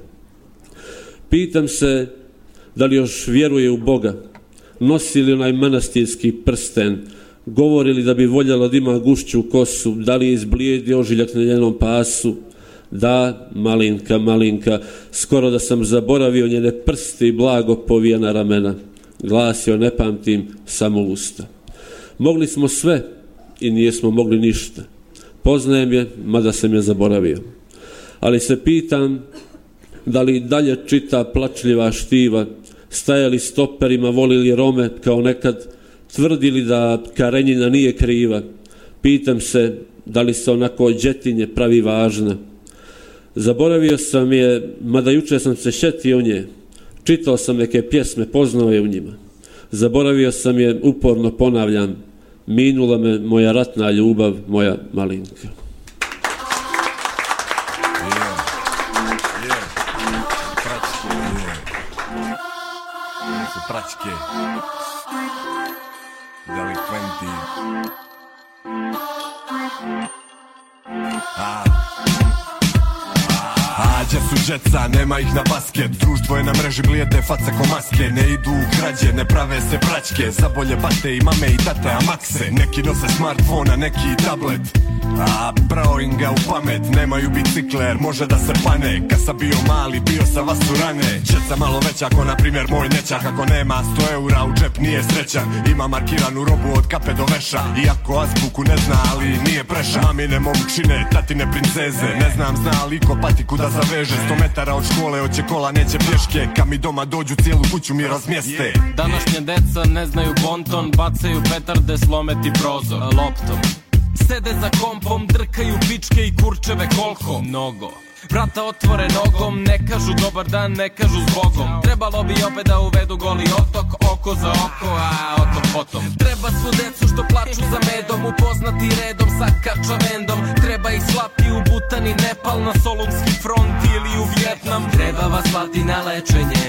Pitam se da li još vjeruje u Boga, nosi li onaj manastirski prsten, govori li da bi voljela da ima gušću kosu, da li je izblijedio ožiljak na njenom pasu, da, malinka, malinka, skoro da sam zaboravio njene prste i blago povijena ramena. Glasio, ne pamtim, samo usta. Mogli smo sve i nijesmo mogli ništa. Poznajem je, mada sam je zaboravio. Ali se pitam da li dalje čita plačljiva štiva, stajali stoperima, volili Rome kao nekad, tvrdili da Karenjina nije kriva. Pitam se da li se onako džetinje pravi važna. Zaboravio sam je, mada juče sam se šetio nje. Čitao sam neke pjesme, poznao je u njima. Zaboravio sam je, uporno ponavljam, minula me moja ratna ljubav, moja malinka. su pračke delikventi a A, gdje su džeca, nema ih na basket. Društvo je na mreži blijede face ko maske. Ne idu u krađe, ne prave se praćke. Za bolje bate i mame i tate, a makse. Neki nose smartfona, neki i tablet. A brao im ga u pamet Nemaju bicikler, može da se pane Kad sam bio mali, bio sam vas u rane. Džeca malo veća, ako na primjer moj nećak Ako nema 100 eura u džep, nije srećan. Ima markiranu robu od kape do veša. Iako azbuku ne zna, ali nije preša. Mamine momčine, tatine princeze Ne znam, zna li ko patiku da zaveže 100 metara od škole, hoće kola, neće pješke Kad mi doma dođu, cijelu kuću mi razmjeste. Današnje deca ne znaju bonton Bacaju petarde, slome ti prozor Loptom. Sede za kompom, drkaju pičke i kurčeve koliko? Mnogo Vrata otvore nogom, ne kažu dobar dan, ne kažu zbogom. Trebalo bi opet da uvedu goli otok, oko za oko, a otok potom. Treba svu decu što plaču za medom, upoznati redom sa kačavendom Treba ih slati u Butan i Nepal, na Solunski front ili u Vjetnam. Treba vas slati na lečenje,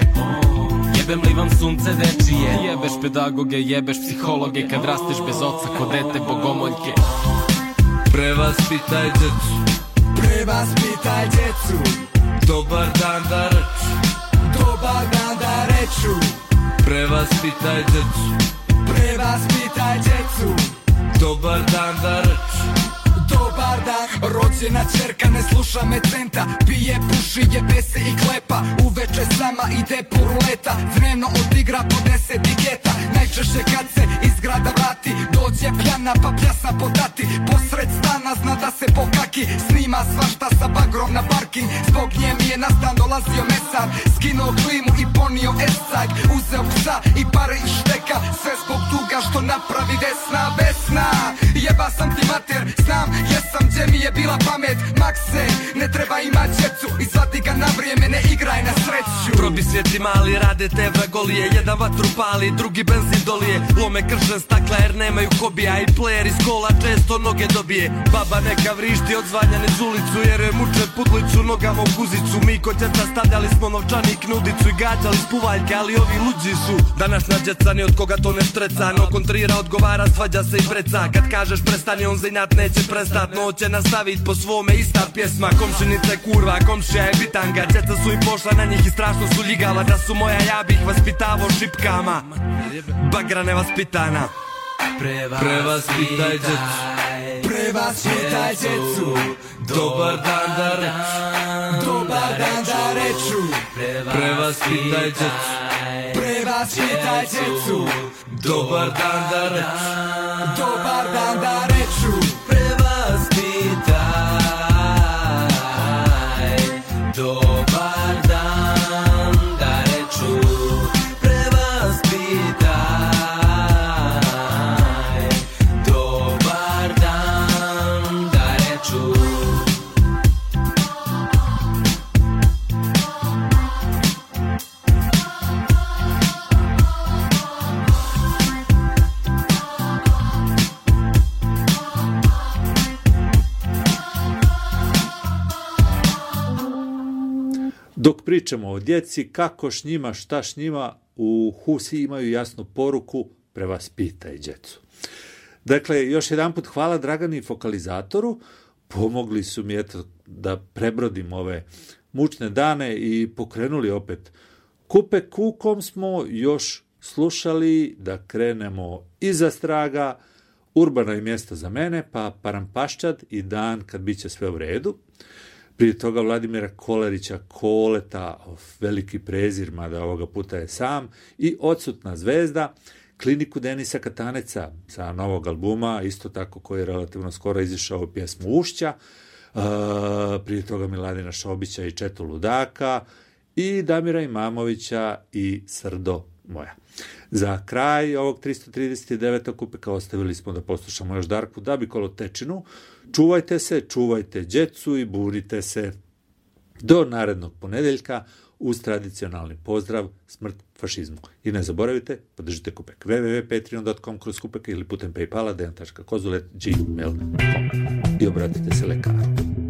Jebem li vam sunce dečije? Jebeš pedagoge, jebeš psihologe Kad rasteš bez oca ko dete bogomoljke. Prevaspitaj djecu Prevaspitaj djecu. Dobar dan da reč Dobar dan da reču Prevaspitaj djecu. Prevaspitaj djecu. Dobar dan da reč Dobar dan, rođena čerka ne sluša me centa. Pije, puši, jebe se i klepa. Uveče sama ide po ruleta Dnevno odigra po deset digeta Najčešće kad se iz grada vrati Dođe pjana pa pljasna po dati Posred stana zna da se pokaki Snima svašta sa bagrom na parking. Zbog nje mi je na stan dolazio mesar. Skinuo klimu i ponio escag Uzeo psa i pare iz šteka. Sve zbog tuga što napravi desna Vesna, jeba sam ti mater Znam, jesam gdje mi je bila pamet. Makse, ne treba imat djecu I zvati ga na vrijeme, ne igraj na Probi svijeti mali, rade te vragolije Jedan vatru pali, drugi benzin dolije. Lome kršen stakla jer nemaju hobija I player iz kola često noge dobije. Baba neka vrišti od zvanja niz ulicu Jer je muče pudlicu nogama u guzicu. Mi kod djeca stavljali smo novčanik nudicu I gađali spuvaljke, ali ovi luđi su Danas na djeca ni od koga to ne štreca. No kontrira, odgovara, svađa se i preca. Kad kažeš prestani, on za inat neće prestat. No će nastavit po svome ista pjesma. Komšinice kurva, komšija je bitanga. Djeca su i pošla na njih i strašno su ljigala Da su moja, ja bih vaspitavao šipkama. Bagra nevaspitana Prevaspitaj djecu Prevaspitaj djecu. Dobar dan da reč Dobar dan da reču. Prevaspitaj djecu. Prevaspitaj djecu. Dobar dan da reč Dobar dan da reču dok pričamo o djeci, kako š njima, šta š njima, u Husi imaju jasnu poruku, prevaspitaj djecu. Dakle, još jedan put hvala Dragani fokalizatoru, pomogli su mi eto, da prebrodim ove mučne dane i pokrenuli opet. Kupe kukom smo još slušali da krenemo iza straga, Urbano je mjesto za mene, pa Parampaščad i dan kad bit će sve u redu. Prije toga Vladimira Kolerića, Koleta, veliki prezir, mada ovoga puta je sam, i odsutna zvezda, kliniku Denisa Kataneca sa novog albuma, isto tako koji je relativno skoro izišao pjesmu Ušća, uh, prije toga Miladina Šobića i Četu Ludaka, i Damira Imamovića i Srdo moja. Za kraj ovog 339. kupeka ostavili smo da poslušamo još Darku da bi kolotečinu. Čuvajte se, čuvajte djecu i bunite se do narednog ponedeljka uz tradicionalni pozdrav smrt fašizmu. I ne zaboravite, podržite kupek www.patreon.com kroz kupek ili putem Paypala dejan.kozulet.gmail.com i obratite se lekaru.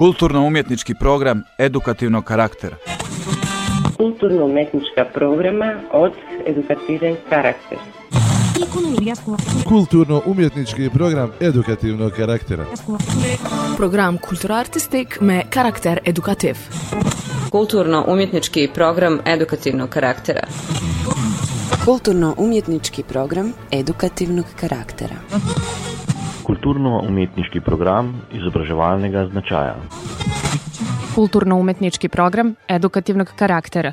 Kulturno-umjetnički program edukativnog karaktera. Kulturno-umetnička programa od edukativen karakter. Kulturno-umjetnički program edukativnog karaktera. Program kulturartistik me karakter edukativ. Kulturno-umjetnički program edukativnog karaktera. Kulturno-umjetnički program edukativnog karaktera. Kulturno-umetniški program izobraževalnega značaja. Kulturno-umetnički program edukativnog karaktera.